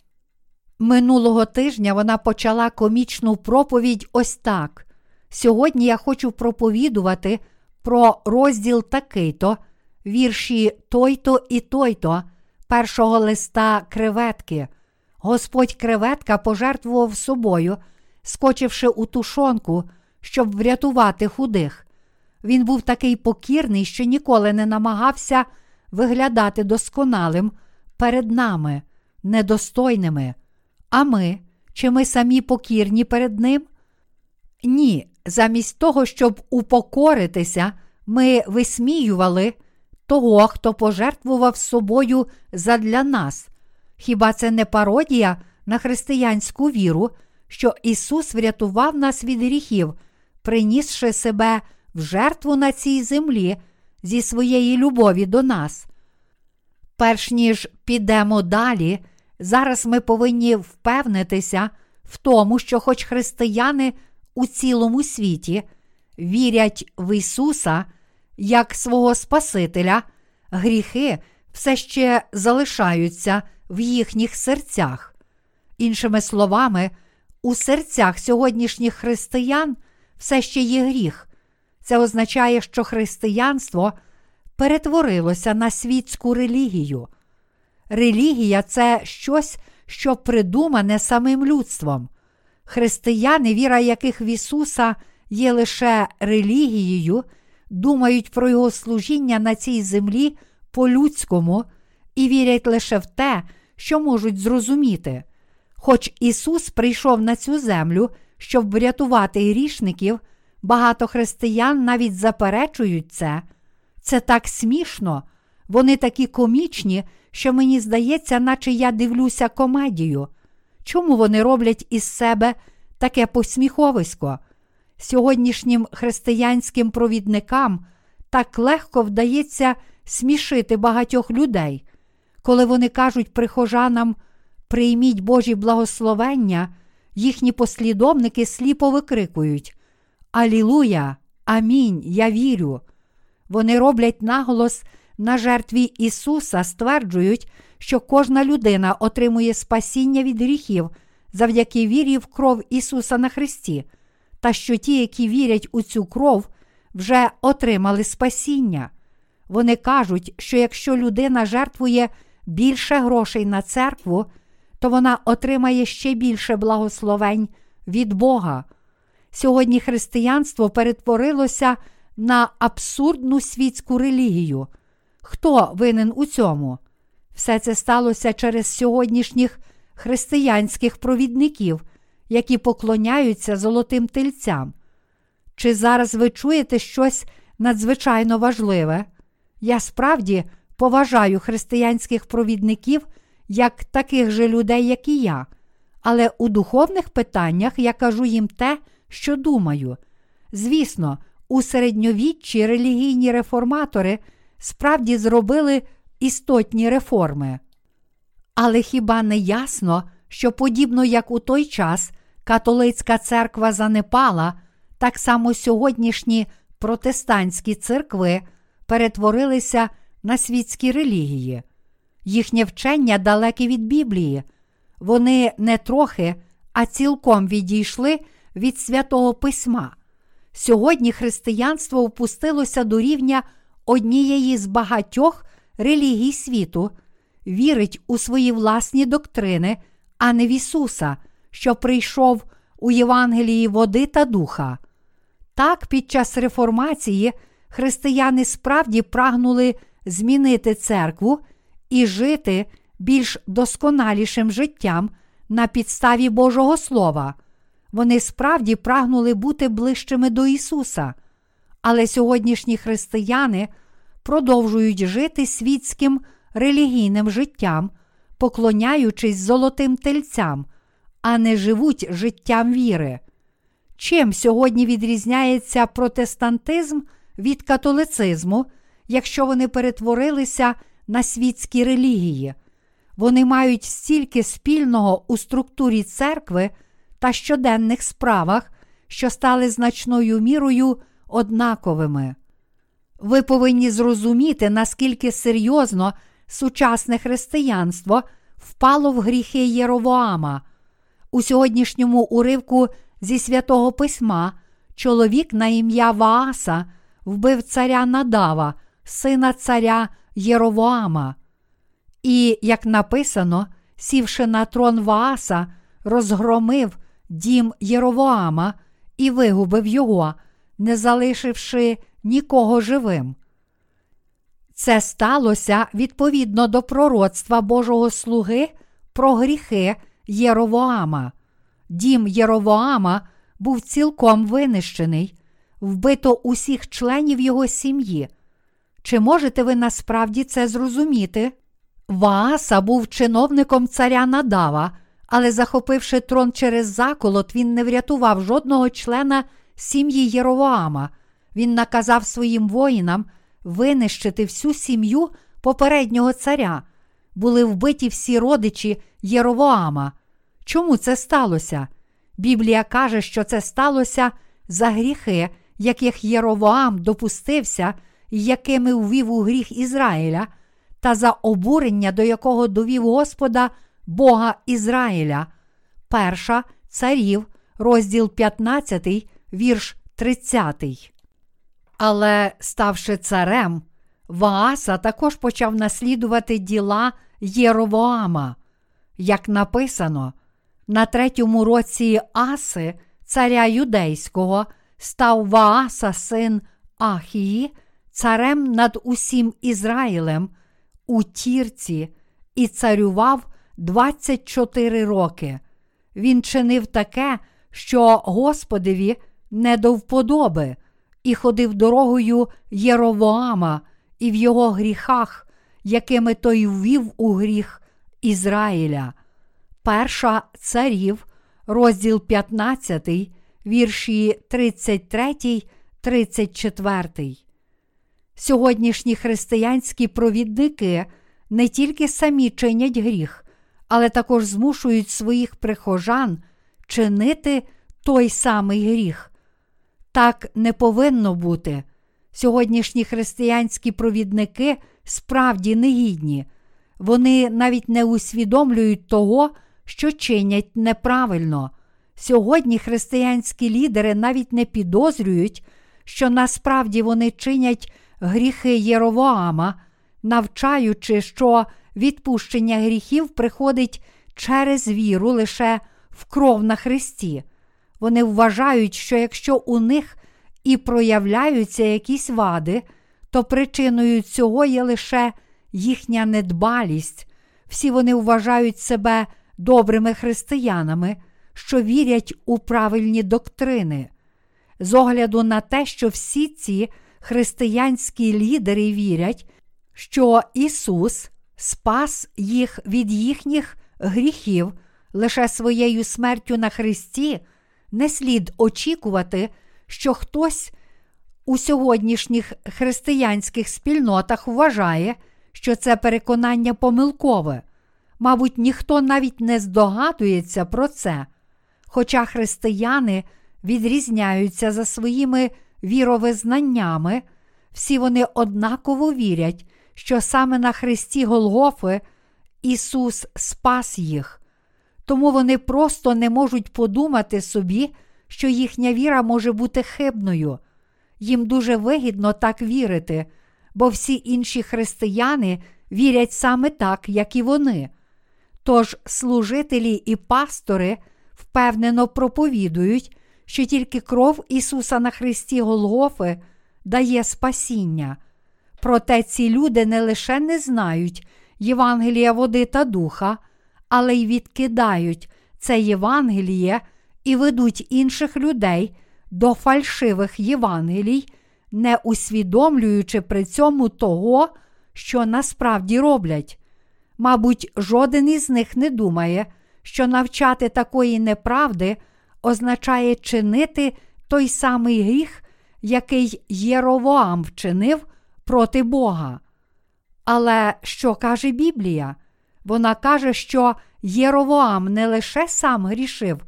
Speaker 1: Минулого тижня вона почала комічну проповідь ось так. Сьогодні я хочу проповідувати про розділ такий-то, вірші той-то і той-то, першого листа креветки. Господь креветка пожертвував собою, скочивши у тушонку, щоб врятувати худих. Він був такий покірний, що ніколи не намагався виглядати досконалим перед нами, недостойними. А ми, чи ми самі покірні перед Ним? Ні, замість того, щоб упокоритися, ми висміювали того, хто пожертвував собою задля нас. Хіба це не пародія на християнську віру, що Ісус врятував нас від гріхів, принісши себе в жертву на цій землі зі своєї любові до нас? Перш ніж підемо далі, зараз ми повинні впевнитися в тому, що, хоч християни у цілому світі вірять в Ісуса як свого Спасителя, гріхи все ще залишаються в їхніх серцях. Іншими словами, у серцях сьогоднішніх християн все ще є гріх. Це означає, що християнство перетворилося на світську релігію. Релігія це щось, що придумане самим людством. Християни, віра яких в Ісуса є лише релігією, думають про Його служіння на цій землі по-людському і вірять лише в те, що можуть зрозуміти. Хоч Ісус прийшов на цю землю, щоб врятувати грішників, багато християн навіть заперечують це. Це так смішно, вони такі комічні, що мені здається, наче я дивлюся комедію. Чому вони роблять із себе таке посміховисько? Сьогоднішнім християнським провідникам так легко вдається смішити багатьох людей, коли вони кажуть прихожанам прийміть Божі благословення, їхні послідовники сліпо викрикують Алілуя! Амінь! Я вірю. Вони роблять наголос на жертві Ісуса, стверджують, що кожна людина отримує спасіння від гріхів завдяки вірі в кров Ісуса на Христі, та що ті, які вірять у цю кров, вже отримали спасіння. Вони кажуть, що якщо людина жертвує більше грошей на церкву, то вона отримає ще більше благословень від Бога. Сьогодні християнство перетворилося на абсурдну світську релігію. Хто винен у цьому? Все це сталося через сьогоднішніх християнських провідників, які поклоняються золотим тельцям. Чи зараз ви чуєте щось надзвичайно важливе? Я справді поважаю християнських провідників як таких же людей, як і я, але у духовних питаннях я кажу їм те, що думаю. Звісно, у середньовіччі релігійні реформатори справді зробили істотні реформи. Але хіба не ясно, що подібно як у той час католицька церква занепала, так само сьогоднішні протестантські церкви перетворилися на світські релігії. Їхнє вчення далеке від Біблії. Вони не трохи, а цілком відійшли від святого письма. Сьогодні християнство впустилося до рівня однієї з багатьох релігій світу, вірить у свої власні доктрини, а не в Ісуса, що прийшов у Євангелії води та духа. Так, під час реформації християни справді прагнули змінити церкву і жити більш досконалішим життям на підставі Божого Слова. Вони справді прагнули бути ближчими до Ісуса, але сьогоднішні християни продовжують жити світським релігійним життям, поклоняючись золотим тельцям, а не живуть життям віри. Чим сьогодні відрізняється протестантизм від католицизму, якщо вони перетворилися на світські релігії? Вони мають стільки спільного у структурі церкви та щоденних справах, що стали значною мірою однаковими. Ви повинні зрозуміти, наскільки серйозно сучасне християнство впало в гріхи Єровоама. У сьогоднішньому уривку зі святого письма чоловік на ім'я Вааса вбив царя Надава, сина царя Єровоама. І, як написано, сівши на трон Вааса, розгромив дім Єровоама і вигубив його, не залишивши нікого живим. Це сталося відповідно до пророцтва Божого слуги про гріхи Єровоама. Дім Єровоама був цілком винищений, вбито усіх членів його сім'ї. Чи можете ви насправді це зрозуміти? Вааса був чиновником царя Надава, але, захопивши трон через заколот, він не врятував жодного члена сім'ї Єровоама. Він наказав своїм воїнам винищити всю сім'ю попереднього царя. Були вбиті всі родичі Єровоама. Чому це сталося? Біблія каже, що це сталося за гріхи, яких Єровоам допустився і якими ввів у гріх Ізраїля, та за обурення, до якого довів Господа Бога Ізраїля. Перша царів, розділ 15, вірш 30. Але, ставши царем, Вааса також почав наслідувати діла Єровоама. Як написано, на третьому році Аси, царя юдейського, став Вааса син Ахії, царем над усім Ізраїлем у тірці і царював 24 роки. Він чинив таке, що Господеві не до вподоби, і ходив дорогою Єровоама і в його гріхах, якими той ввів у гріх Ізраїля. Перша царів, розділ 15, вірші 33, 34. Сьогоднішні християнські провідники не тільки самі чинять гріх, але також змушують своїх прихожан чинити той самий гріх. Так не повинно бути. Сьогоднішні християнські провідники справді негідні, вони навіть не усвідомлюють того, що чинять неправильно. Сьогодні християнські лідери навіть не підозрюють, що насправді вони чинять гріхи Єровоама, навчаючи, що відпущення гріхів приходить через віру лише в кров на Христі. Вони вважають, що якщо у них і проявляються якісь вади, то причиною цього є лише їхня недбалість. Всі вони вважають себе добрими християнами, що вірять у правильні доктрини. З огляду на те, що всі ці християнські лідери вірять, що Ісус спас їх від їхніх гріхів лише своєю смертю на Христі, не слід очікувати, що хтось у сьогоднішніх християнських спільнотах вважає, що це переконання помилкове. Мабуть, ніхто навіть не здогадується про це. Хоча християни відрізняються за своїми віровизнаннями, всі вони однаково вірять, що саме на Христі Голгофи Ісус спас їх. Тому вони просто не можуть подумати собі, що їхня віра може бути хибною. Їм дуже вигідно так вірити, бо всі інші християни вірять саме так, як і вони. Тож служителі і пастори впевнено проповідують, що тільки кров Ісуса на Христі Голгофи дає спасіння. Проте ці люди не лише не знають Євангелія води та духа, але й відкидають це Євангеліє і ведуть інших людей до фальшивих Євангелій, не усвідомлюючи при цьому того, що насправді роблять. Мабуть, жоден із них не думає, що навчати такої неправди означає чинити той самий гріх, який Єровоам вчинив проти Бога. Але що каже Біблія? Вона каже, що Єровоам не лише сам грішив,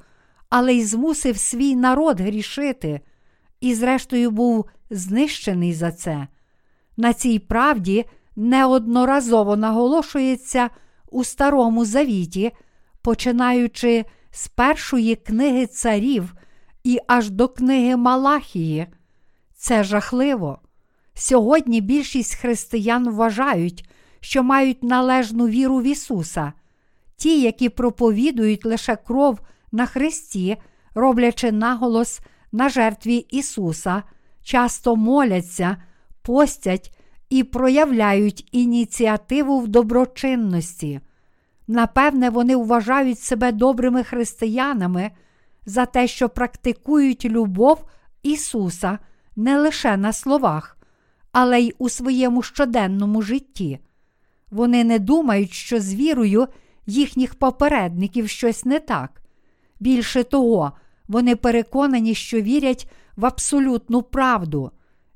Speaker 1: але й змусив свій народ грішити, і, зрештою, був знищений за це. На цій правді неодноразово наголошується у Старому Завіті, починаючи з першої книги царів і аж до книги Малахії. Це жахливо. Сьогодні більшість християн вважають, що мають належну віру в Ісуса. Ті, які проповідують лише кров на Христі, роблячи наголос на жертві Ісуса, часто моляться, постять і проявляють ініціативу в доброчинності. Напевне, вони вважають себе добрими християнами за те, що практикують любов Ісуса не лише на словах, але й у своєму щоденному житті. Вони не думають, що з вірою їхніх попередників щось не так. Більше того, вони переконані, що вірять в абсолютну правду.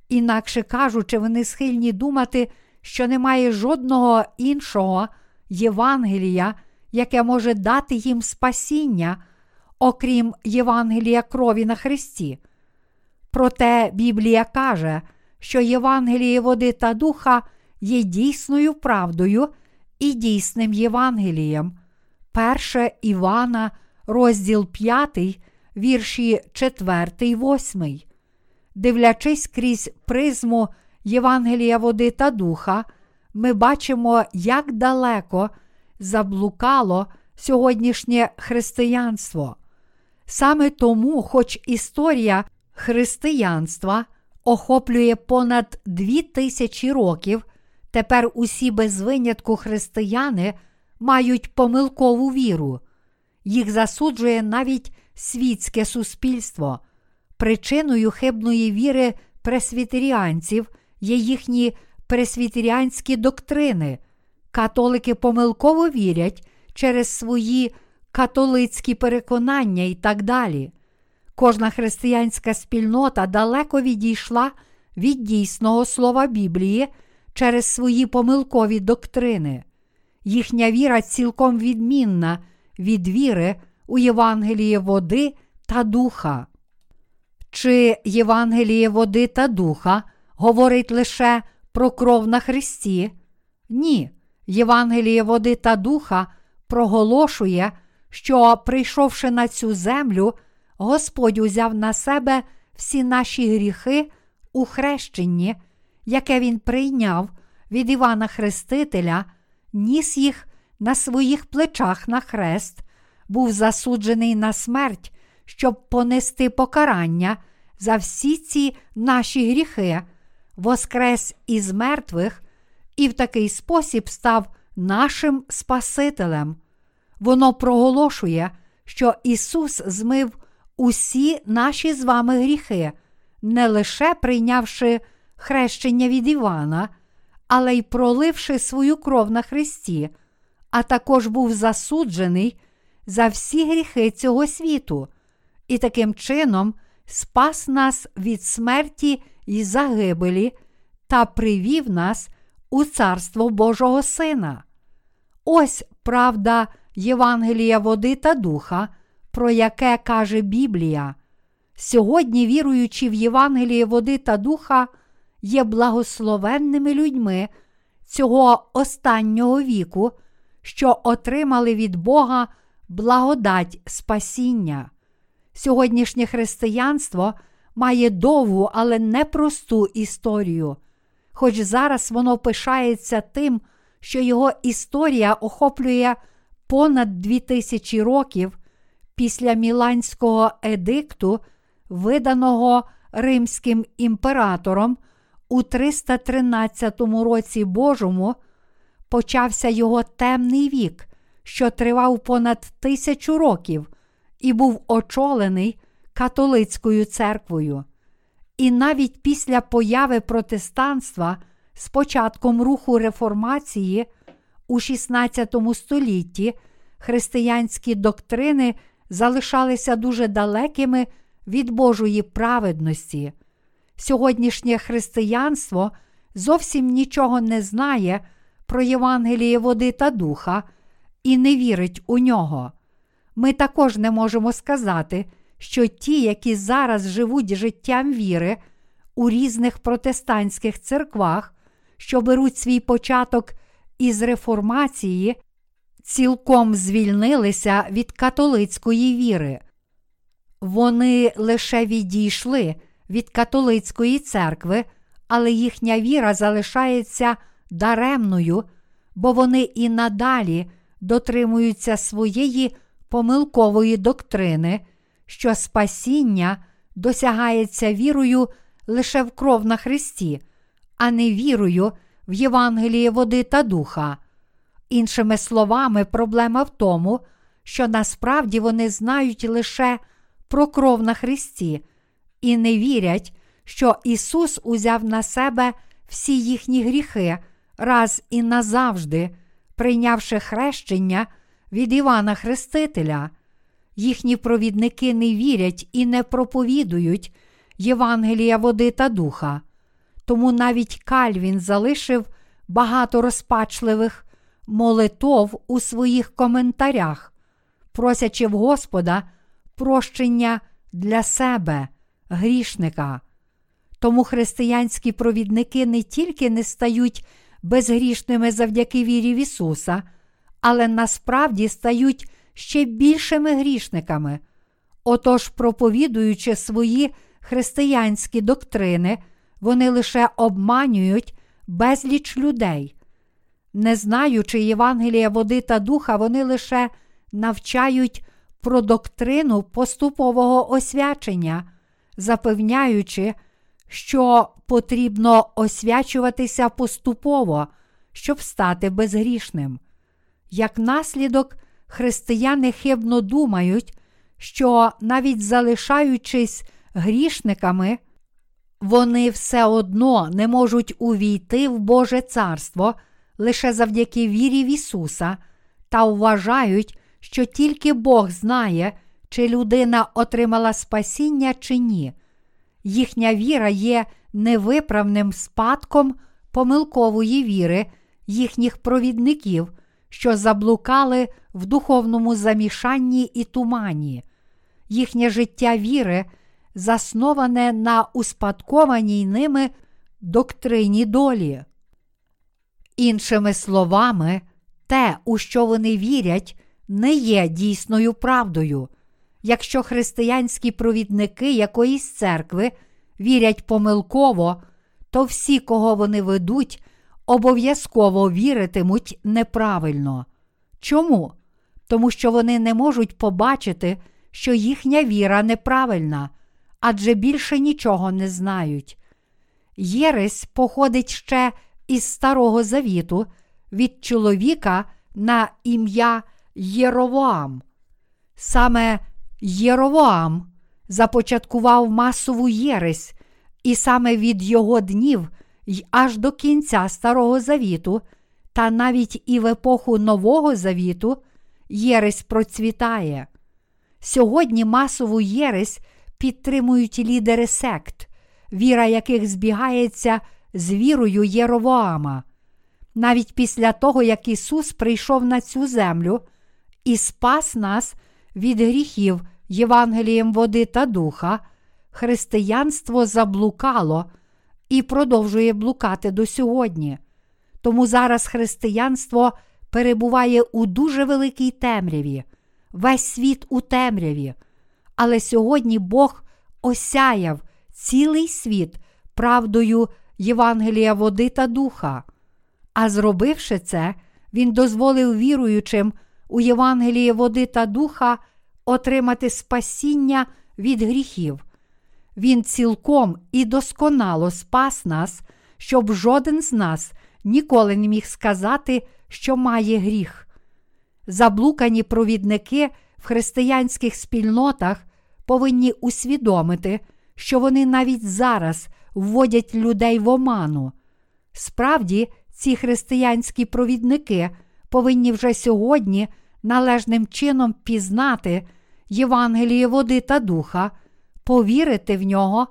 Speaker 1: Інакше кажучи, вони схильні думати, що немає жодного іншого Євангелія, яке може дати їм спасіння, окрім Євангелія крові на Христі. Проте Біблія каже, що Євангеліє води та духа є дійсною правдою і дійсним Євангелієм. Перше Івана, розділ 5, вірші 4, 8. Дивлячись крізь призму Євангелія води та духа, ми бачимо, як далеко заблукало сьогоднішнє християнство. Саме тому, хоч історія християнства охоплює понад дві тисячі років, тепер усі без винятку християни мають помилкову віру. Їх засуджує навіть світське суспільство. Причиною хибної віри пресвітеріанців є їхні пресвітеріанські доктрини. Католики помилково вірять через свої католицькі переконання і так далі. Кожна християнська спільнота далеко відійшла від дійсного слова Біблії через свої помилкові доктрини. Їхня віра цілком відмінна від віри у Євангеліє води та духа. Чи Євангеліє води та духа говорить лише про кров на Христі? Ні. Євангеліє води та духа проголошує, що, прийшовши на цю землю, Господь узяв на себе всі наші гріхи у хрещенні, яке Він прийняв від Івана Хрестителя, ніс їх на своїх плечах на хрест, був засуджений на смерть, щоб понести покарання за всі ці наші гріхи, воскрес із мертвих і в такий спосіб став нашим Спасителем. Воно проголошує, що Ісус змив усі наші з вами гріхи, не лише прийнявши хрещення від Івана, але й проливши свою кров на Христі, а також був засуджений за всі гріхи цього світу, і таким чином спас нас від смерті і загибелі та привів нас у Царство Божого Сина. Ось правда Євангелія води та духа, про яке каже Біблія. Сьогодні, віруючи в Євангеліє води та духа, є благословенними людьми цього останнього віку, що отримали від Бога благодать спасіння. Сьогоднішнє християнство має довгу, але непросту історію, хоч зараз воно пишається тим, що його історія охоплює понад дві тисячі років після Міланського едикту, виданого Римським імператором у 313 році Божому, почався його темний вік, що тривав понад тисячу років і був очолений католицькою церквою. І навіть після появи протестанства з початком руху реформації у XVI столітті християнські доктрини залишалися дуже далекими від Божої праведності. Сьогоднішнє християнство зовсім нічого не знає про Євангеліє води та духа і не вірить у нього. Ми також не можемо сказати, що ті, які зараз живуть життям віри у різних протестантських церквах, що беруть свій початок із реформації, цілком звільнилися від католицької віри. Вони лише відійшли від католицької церкви, але їхня віра залишається даремною, бо вони і надалі дотримуються своєї помилкової доктрини, що спасіння досягається вірою лише в кров на Христі, а не вірою в Євангеліє води та духа. Іншими словами, проблема в тому, що насправді вони знають лише про кров на Христі і не вірять, що Ісус узяв на себе всі їхні гріхи раз і назавжди, прийнявши хрещення від Івана Хрестителя. Їхні провідники не вірять і не проповідують Євангелія води та духа. Тому навіть Кальвін залишив багато розпачливих молитов у своїх коментарях, просячи в Господа прощення для себе, грішника. Тому християнські провідники не тільки не стають безгрішними завдяки вірі в Ісуса, але насправді стають ще більшими грішниками. Отож, проповідуючи свої християнські доктрини, вони лише обманюють безліч людей. Не знаючи Євангелія води та духа, вони лише навчають про доктрину поступового освячення, запевняючи, що потрібно освячуватися поступово, щоб стати безгрішним. Як наслідок, християни хибно думають, що навіть залишаючись грішниками, вони все одно не можуть увійти в Боже Царство лише завдяки вірі в Ісуса та вважають, що тільки Бог знає, чи людина отримала спасіння чи ні. Їхня віра є невиправним спадком помилкової віри їхніх провідників, що заблукали в духовному замішанні і тумані. Їхнє життя віри засноване на успадкованій ними доктрині долі. Іншими словами, те, у що вони вірять, не є дійсною правдою. Якщо християнські провідники якоїсь церкви вірять помилково, то всі, кого вони ведуть, обов'язково віритимуть неправильно. Чому? Тому що вони не можуть побачити, що їхня віра неправильна, адже більше нічого не знають. Єресь походить ще із Старого Завіту від чоловіка на ім'я Єровоам. Саме Єровоам започаткував масову єресь, і саме від його днів й аж до кінця Старого Завіту, та навіть і в епоху Нового Завіту єресь процвітає. Сьогодні масову єресь підтримують лідери сект, віра яких збігається з вірою Єровоама. Навіть після того, як Ісус прийшов на цю землю і спас нас від гріхів Євангелієм води та духа, християнство заблукало і продовжує блукати до сьогодні. Тому зараз християнство перебуває у дуже великій темряві, весь світ у темряві. Але сьогодні Бог осяяв цілий світ правдою Євангелія води та духа. А зробивши це, Він дозволив віруючим у Євангеліє води та духа отримати спасіння від гріхів. Він цілком і досконало спас нас, щоб жоден з нас ніколи не міг сказати, що має гріх. Заблукані провідники в християнських спільнотах повинні усвідомити, що вони навіть зараз вводять людей в оману. Справді, ці християнські провідники повинні вже сьогодні належним чином пізнати Євангеліє води та духа, повірити в нього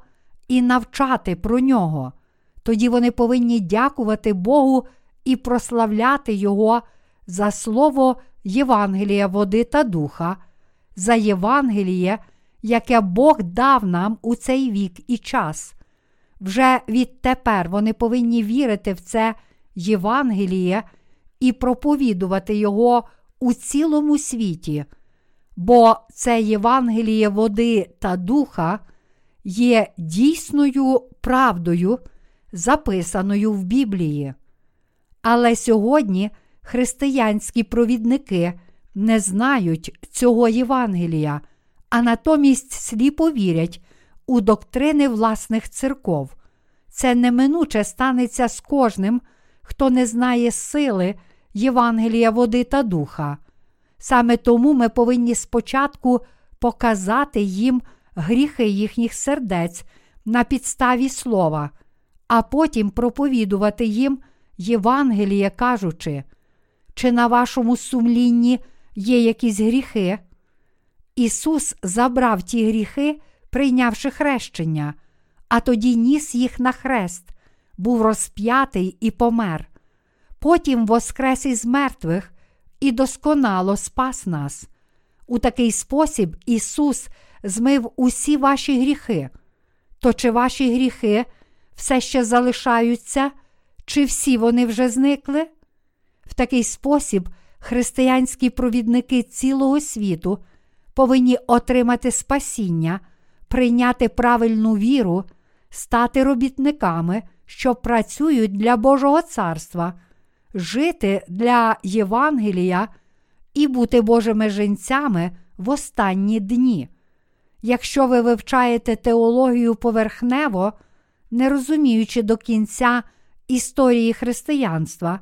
Speaker 1: і навчати про нього. Тоді вони повинні дякувати Богу і прославляти Його за слово Євангелія води та духа, за Євангеліє, яке Бог дав нам у цей вік і час. Вже відтепер вони повинні вірити в це Євангеліє і проповідувати Його у цілому світі, бо це Євангеліє води та духа є дійсною правдою, записаною в Біблії. Але сьогодні християнські провідники не знають цього Євангелія, а натомість сліпо вірять у доктрини власних церков. Це неминуче станеться з кожним, хто не знає сили Євангелія води та духа. Саме тому ми повинні спочатку показати їм гріхи їхніх сердець на підставі слова, а потім проповідувати їм Євангеліє, кажучи, чи на вашому сумлінні є якісь гріхи? Ісус забрав ті гріхи, прийнявши хрещення, а тоді ніс їх на хрест, був розп'ятий і помер. Потім воскрес із мертвих і досконало спас нас. У такий спосіб Ісус змив усі ваші гріхи. То чи ваші гріхи все ще залишаються, чи всі вони вже зникли? В такий спосіб християнські провідники цілого світу повинні отримати спасіння, прийняти правильну віру, стати робітниками, що працюють для Божого царства, жити для Євангелія і бути Божими женцями в останні дні. Якщо ви вивчаєте теологію поверхнево, не розуміючи до кінця історії християнства,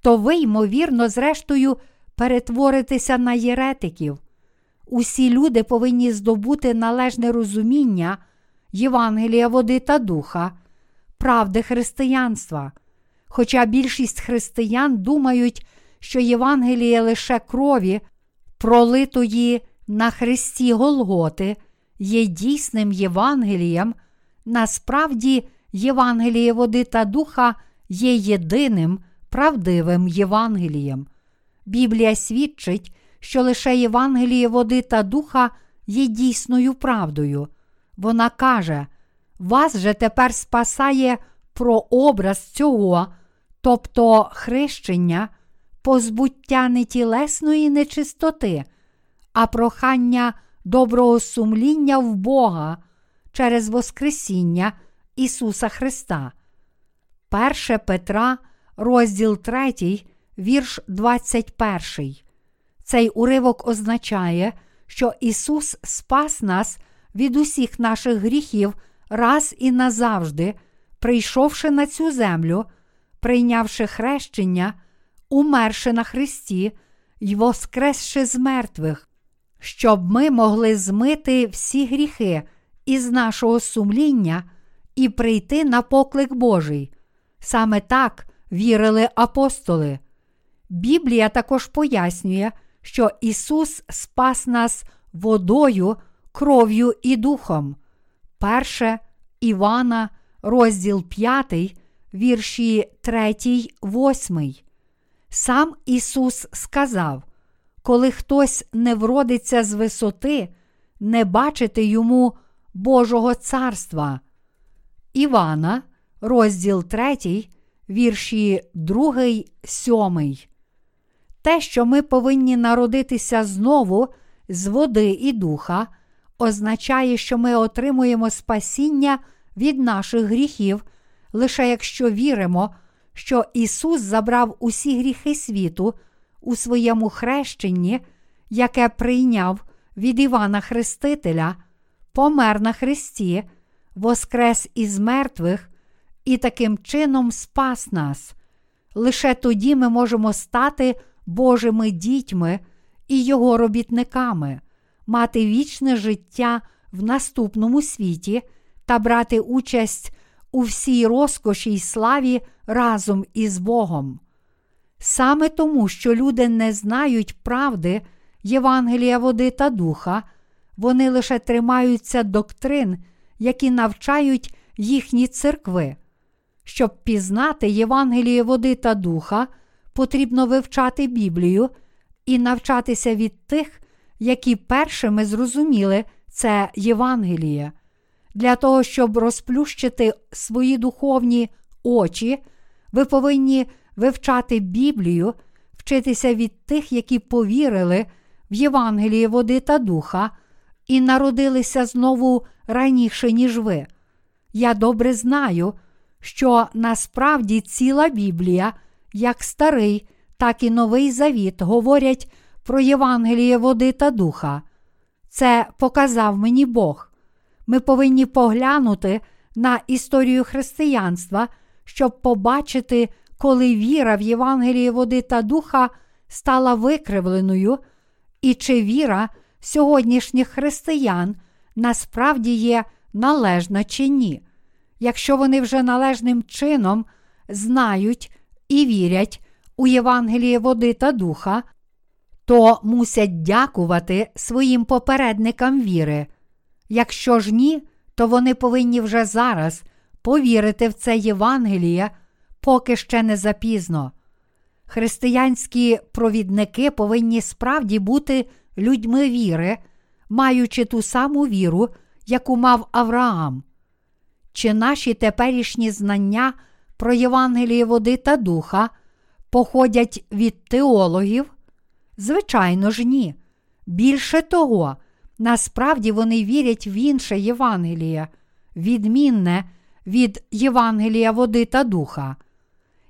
Speaker 1: то ви, ймовірно, зрештою, перетворитеся на єретиків. Усі люди повинні здобути належне розуміння Євангелія води та духа, правди християнства. Хоча більшість християн думають, що Євангеліє лише крові, пролитої на Христі Голготи, є дійсним Євангелієм, насправді Євангеліє води та духа є єдиним правдивим Євангелієм. Біблія свідчить, що лише Євангеліє води та духа є дійсною правдою. Вона каже: Вас же тепер спасає прообраз цього, тобто хрещення, позбуття не тілесної нечистоти, а прохання доброго сумління в Бога через Воскресіння Ісуса Христа. 1 Петра, розділ 3, вірш 21. Цей уривок означає, що Ісус спас нас від усіх наших гріхів раз і назавжди, прийшовши на цю землю, прийнявши хрещення, умерши на Христі й воскресши з мертвих, щоб ми могли змити всі гріхи із нашого сумління і прийти на поклик Божий. Саме так вірили апостоли. Біблія також пояснює, що Ісус спас нас водою, кров'ю і духом. Перше Івана, розділ 5, вірші 3, 8. Сам Ісус сказав: коли хтось не вродиться з висоти, не бачити йому Божого царства. Івана, розділ 3, вірші 2, 7. Те, що ми повинні народитися знову з води і духа, означає, що ми отримуємо спасіння від наших гріхів, лише якщо віримо, що Ісус забрав усі гріхи світу у своєму хрещенні, яке прийняв від Івана Хрестителя, помер на Христі, воскрес із мертвих і таким чином спас нас. Лише тоді ми можемо стати Божими дітьми і Його робітниками, мати вічне життя в наступному світі та брати участь у всій розкоші й славі разом із Богом. Саме тому, що люди не знають правди Євангелія води та духа, вони лише тримаються доктрин, які навчають їхні церкви. Щоб пізнати Євангеліє води та духа, потрібно вивчати Біблію і навчатися від тих, які першими зрозуміли це Євангеліє. Для того, щоб розплющити свої духовні очі, ви повинні вивчати Біблію, вчитися від тих, які повірили в Євангеліє води та духа і народилися знову раніше, ніж ви. Я добре знаю, що насправді ціла Біблія, як старий, так і новий завіт, говорять про Євангеліє води та духа. Це показав мені Бог. Ми повинні поглянути на історію християнства, щоб побачити, коли віра в Євангелії води та духа стала викривленою, і чи віра сьогоднішніх християн насправді є належна чи ні, якщо вони вже належним чином знають і вірять у Євангеліє води та духа, то мусять дякувати своїм попередникам віри. Якщо ж ні, то вони повинні вже зараз повірити в це Євангеліє, поки ще не запізно. Християнські провідники повинні справді бути людьми віри, маючи ту саму віру, яку мав Авраам. Чи наші теперішні знання про Євангеліє води та духа походять від теологів? Звичайно ж, ні. Більше того, насправді вони вірять в інше Євангеліє, відмінне від Євангелія води та духа.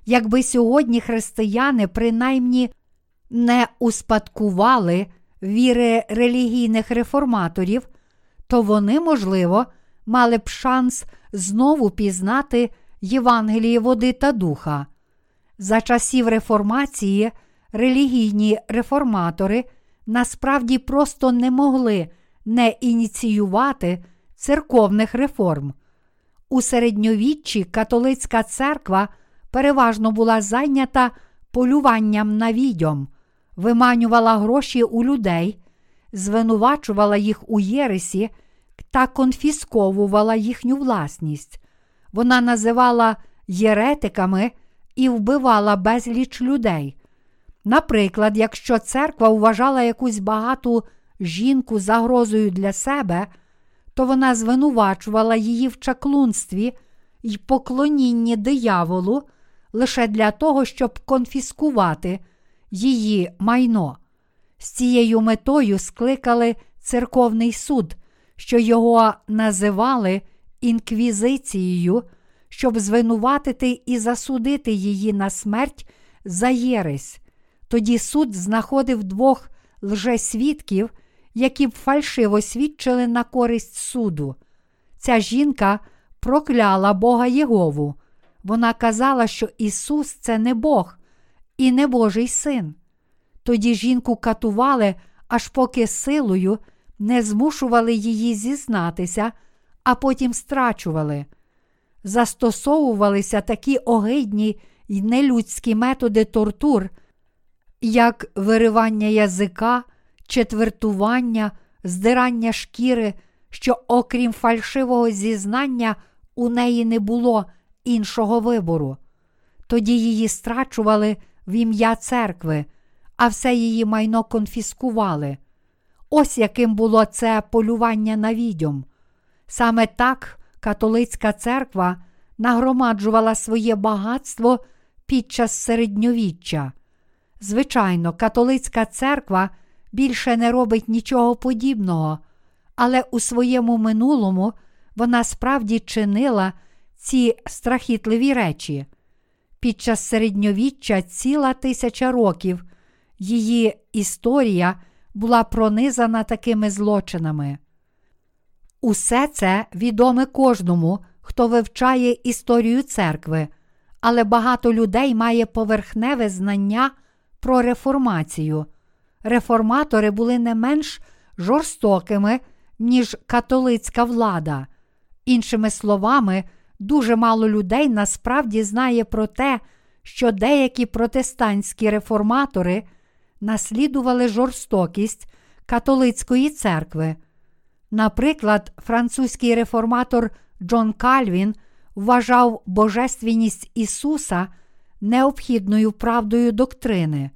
Speaker 1: Якби сьогодні християни принаймні не успадкували віри релігійних реформаторів, то вони, можливо, мали б шанс знову пізнати Євангеліє води та духа. За часів реформації релігійні реформатори насправді просто не могли не ініціювати церковних реформ. У середньовіччі католицька церква переважно була зайнята полюванням на відьом, виманювала гроші у людей, звинувачувала їх у єресі та конфісковувала їхню власність. Вона називала єретиками і вбивала безліч людей. Наприклад, якщо церква вважала якусь багату жінку загрозою для себе, то вона звинувачувала її в чаклунстві й поклонінні дияволу лише для того, щоб конфіскувати її майно. З цією метою скликали церковний суд, що його називали інквізицією, щоб звинуватити і засудити її на смерть за єресь. Тоді суд знаходив двох лжесвідків, які б фальшиво свідчили на користь суду. Ця жінка прокляла Бога Єгову. Вона казала, що Ісус це не Бог і не Божий син. Тоді жінку катували, аж поки силою не змушували її зізнатися, а потім страчували. Застосовувалися такі огидні й нелюдські методи тортур, як виривання язика, четвертування, здирання шкіри, що, окрім фальшивого зізнання, у неї не було іншого вибору. Тоді її страчували в ім'я церкви, а все її майно конфіскували. Ось яким було це полювання на відьом. Саме так католицька церква нагромаджувала своє багатство під час середньовіччя. Звичайно, католицька церква більше не робить нічого подібного, але у своєму минулому вона справді чинила ці страхітливі речі. Під час середньовіччя ціла тисяча років її історія була пронизана такими злочинами. Усе це відоме кожному, хто вивчає історію церкви, але багато людей має поверхневе знання про реформацію. Реформатори були не менш жорстокими, ніж католицька влада. Іншими словами, дуже мало людей насправді знає про те, що деякі протестантські реформатори наслідували жорстокість католицької церкви. Наприклад, французький реформатор Джон Кальвін вважав божественність Ісуса необхідною правдою доктрини,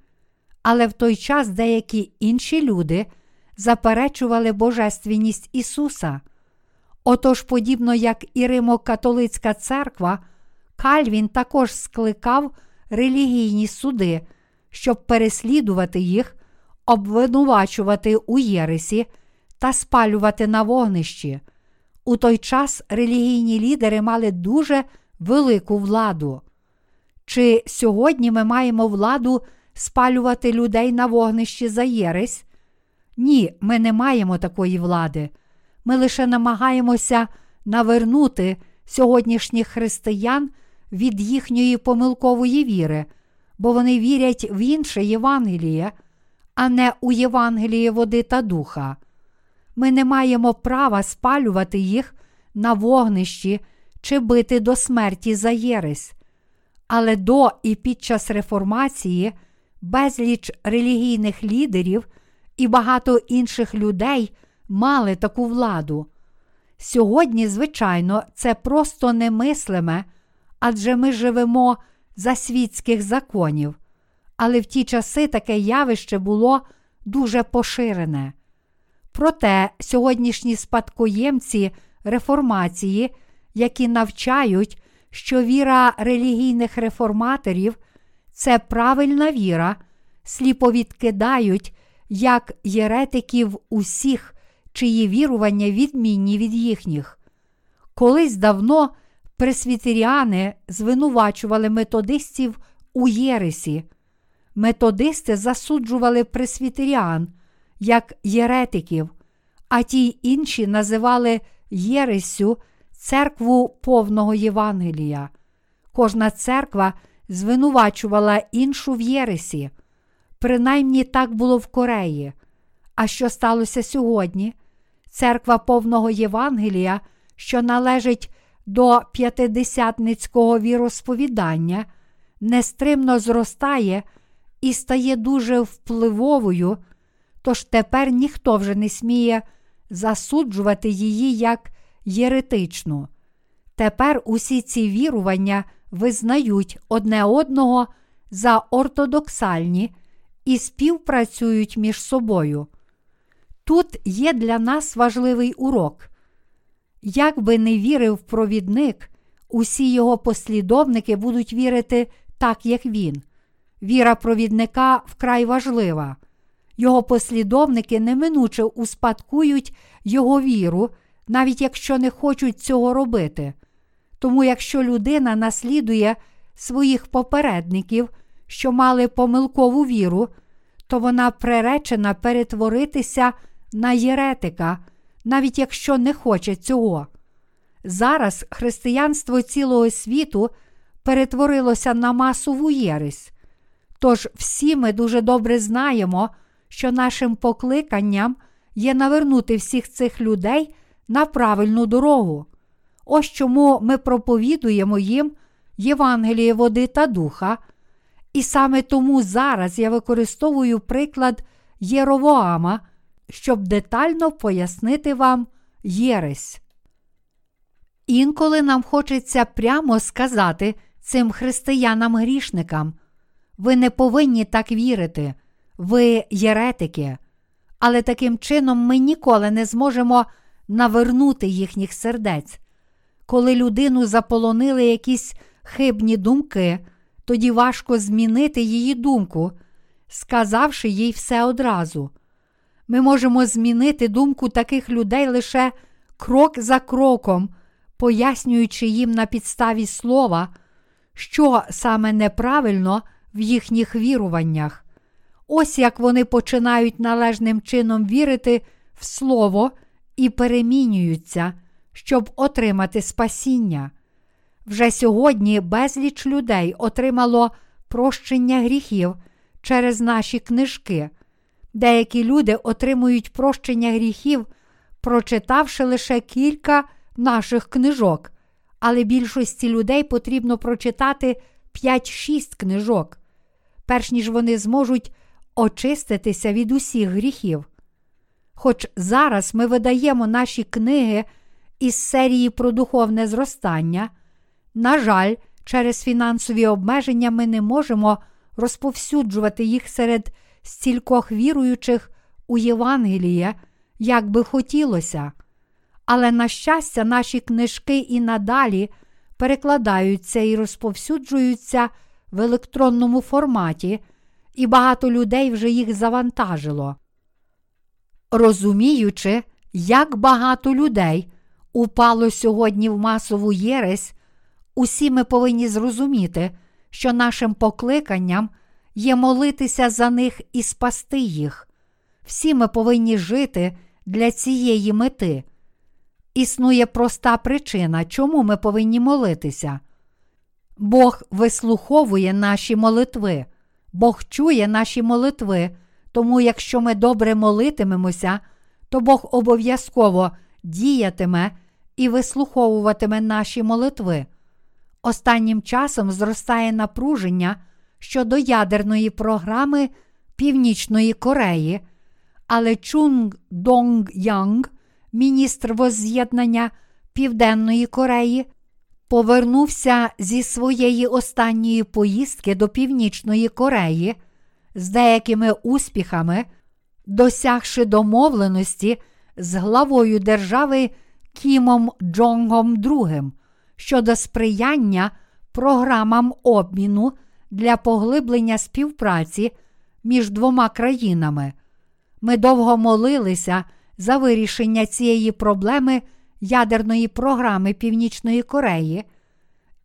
Speaker 1: але в той час деякі інші люди заперечували божественність Ісуса. Отож, подібно як і Римо-католицька церква, Кальвін також скликав релігійні суди, щоб переслідувати їх, обвинувачувати у Єресі та спалювати на вогнищі. У той час релігійні лідери мали дуже велику владу. Чи сьогодні ми маємо владу спалювати людей на вогнищі за єресь? Ні, ми не маємо такої влади. Ми лише намагаємося навернути сьогоднішніх християн від їхньої помилкової віри, бо вони вірять в інше Євангеліє, а не у Євангеліє води та духа. Ми не маємо права спалювати їх на вогнищі чи бити до смерті за єресь. Але до і під час реформації безліч релігійних лідерів і багато інших людей мали таку владу. Сьогодні, звичайно, це просто немислиме, адже ми живемо за світських законів, але в ті часи таке явище було дуже поширене. Проте сьогоднішні спадкоємці реформації, які навчають, що віра релігійних реформаторів це правильна віра, сліпо відкидають як єретиків усіх, чиї вірування відмінні від їхніх. Колись давно пресвітеріани звинувачували методистів у Єресі. Методисти засуджували пресвітеріан як єретиків, а ті інші називали Єресю церкву повного Євангелія. Кожна церква звинувачувала іншу в Єресі. Принаймні так було в Кореї. А що сталося сьогодні? Церква повного Євангелія, що належить до п'ятидесятницького віросповідання, нестримно зростає і стає дуже впливовою, тож тепер ніхто вже не сміє засуджувати її як єретичну. Тепер усі ці вірування визнають одне одного за ортодоксальні і співпрацюють між собою. Тут є для нас важливий урок. Як би не вірив провідник, усі його послідовники будуть вірити так, як він. Віра провідника вкрай важлива. Його послідовники неминуче успадкують його віру, навіть якщо не хочуть цього робити. Тому, якщо людина наслідує своїх попередників, що мали помилкову віру, то вона приречена перетворитися на єретика, навіть якщо не хоче цього. Зараз християнство цілого світу перетворилося на масову єресь. Тож всі ми дуже добре знаємо, що нашим покликанням є навернути всіх цих людей на правильну дорогу. Ось чому ми проповідуємо їм Євангеліє води та духа, і саме тому зараз я використовую приклад Єровоама, щоб детально пояснити вам єресь. Інколи нам хочеться прямо сказати цим християнам-грішникам, ви не повинні так вірити, ви єретики, але таким чином ми ніколи не зможемо навернути їхніх сердець. Коли людину заполонили якісь хибні думки, тоді важко змінити її думку, сказавши їй все одразу. Ми можемо змінити думку таких людей лише крок за кроком, пояснюючи їм на підставі слова, що саме неправильно в їхніх віруваннях. Ось як вони починають належним чином вірити в Слово і перемінюються, щоб отримати спасіння. Вже сьогодні безліч людей отримало прощення гріхів через наші книжки. Деякі люди отримують прощення гріхів, прочитавши лише кілька наших книжок, але більшості людей потрібно прочитати 5-6 книжок, перш ніж вони зможуть очиститися від усіх гріхів. Хоч зараз ми видаємо наші книги із серії про духовне зростання, на жаль, через фінансові обмеження ми не можемо розповсюджувати їх серед стількох віруючих у Євангеліє, як би хотілося. Але, на щастя, наші книжки і надалі перекладаються і розповсюджуються в електронному форматі, і багато людей вже їх завантажило. Розуміючи, як багато людей упало сьогодні в масову єресь, усі ми повинні зрозуміти, що нашим покликанням є молитися за них і спасти їх. Всі ми повинні жити для цієї мети. існує проста причина, чому ми повинні молитися. Бог вислуховує наші молитви, Бог чує наші молитви, тому якщо ми добре молитимемося, то Бог обов'язково діятиме і вислуховуватиме наші молитви. Останнім часом зростає напруження щодо ядерної програми Північної Кореї, але Чунг Донг Янг, міністр возз'єднання Південної Кореї, повернувся зі своєї останньої поїздки до Північної Кореї з деякими успіхами, досягши домовленості з главою держави Кімом Джонгом II щодо сприяння програмам обміну для поглиблення співпраці між двома країнами. Ми довго молилися за вирішення цієї проблеми ядерної програми Північної Кореї,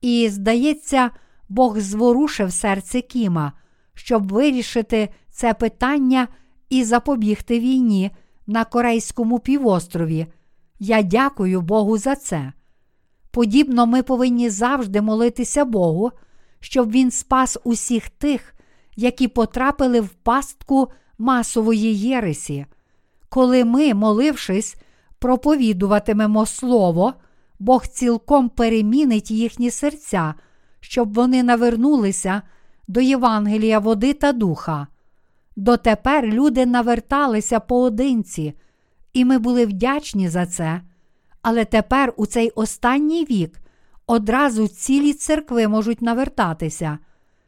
Speaker 1: і, здається, Бог зворушив серце Кіма, щоб вирішити це питання і запобігти війні на Корейському півострові. Я дякую Богу за це. Подібно, ми повинні завжди молитися Богу, щоб Він спас усіх тих, які потрапили в пастку масової єресі. Коли ми, молившись, проповідуватимемо Слово, Бог цілком перемінить їхні серця, щоб вони навернулися до Євангелія води та духа. Дотепер люди наверталися поодинці, і ми були вдячні за це. Але тепер, у цей останній вік, одразу цілі церкви можуть навертатися.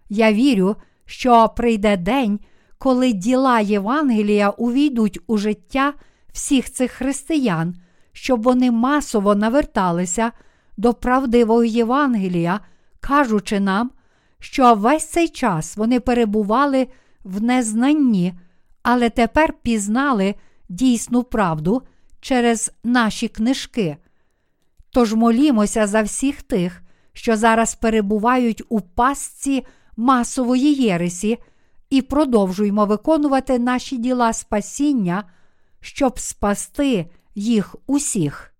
Speaker 1: Я вірю, що прийде день, коли діла Євангелія увійдуть у життя всіх цих християн, щоб вони масово наверталися до правдивого Євангелія, кажучи нам, що весь цей час вони перебували в незнанні, але тепер пізнали дійсну правду через наші книжки. Тож молімося за всіх тих, що зараз перебувають у пастці масової єресі, і продовжуємо виконувати наші діла спасіння, щоб спасти їх усіх.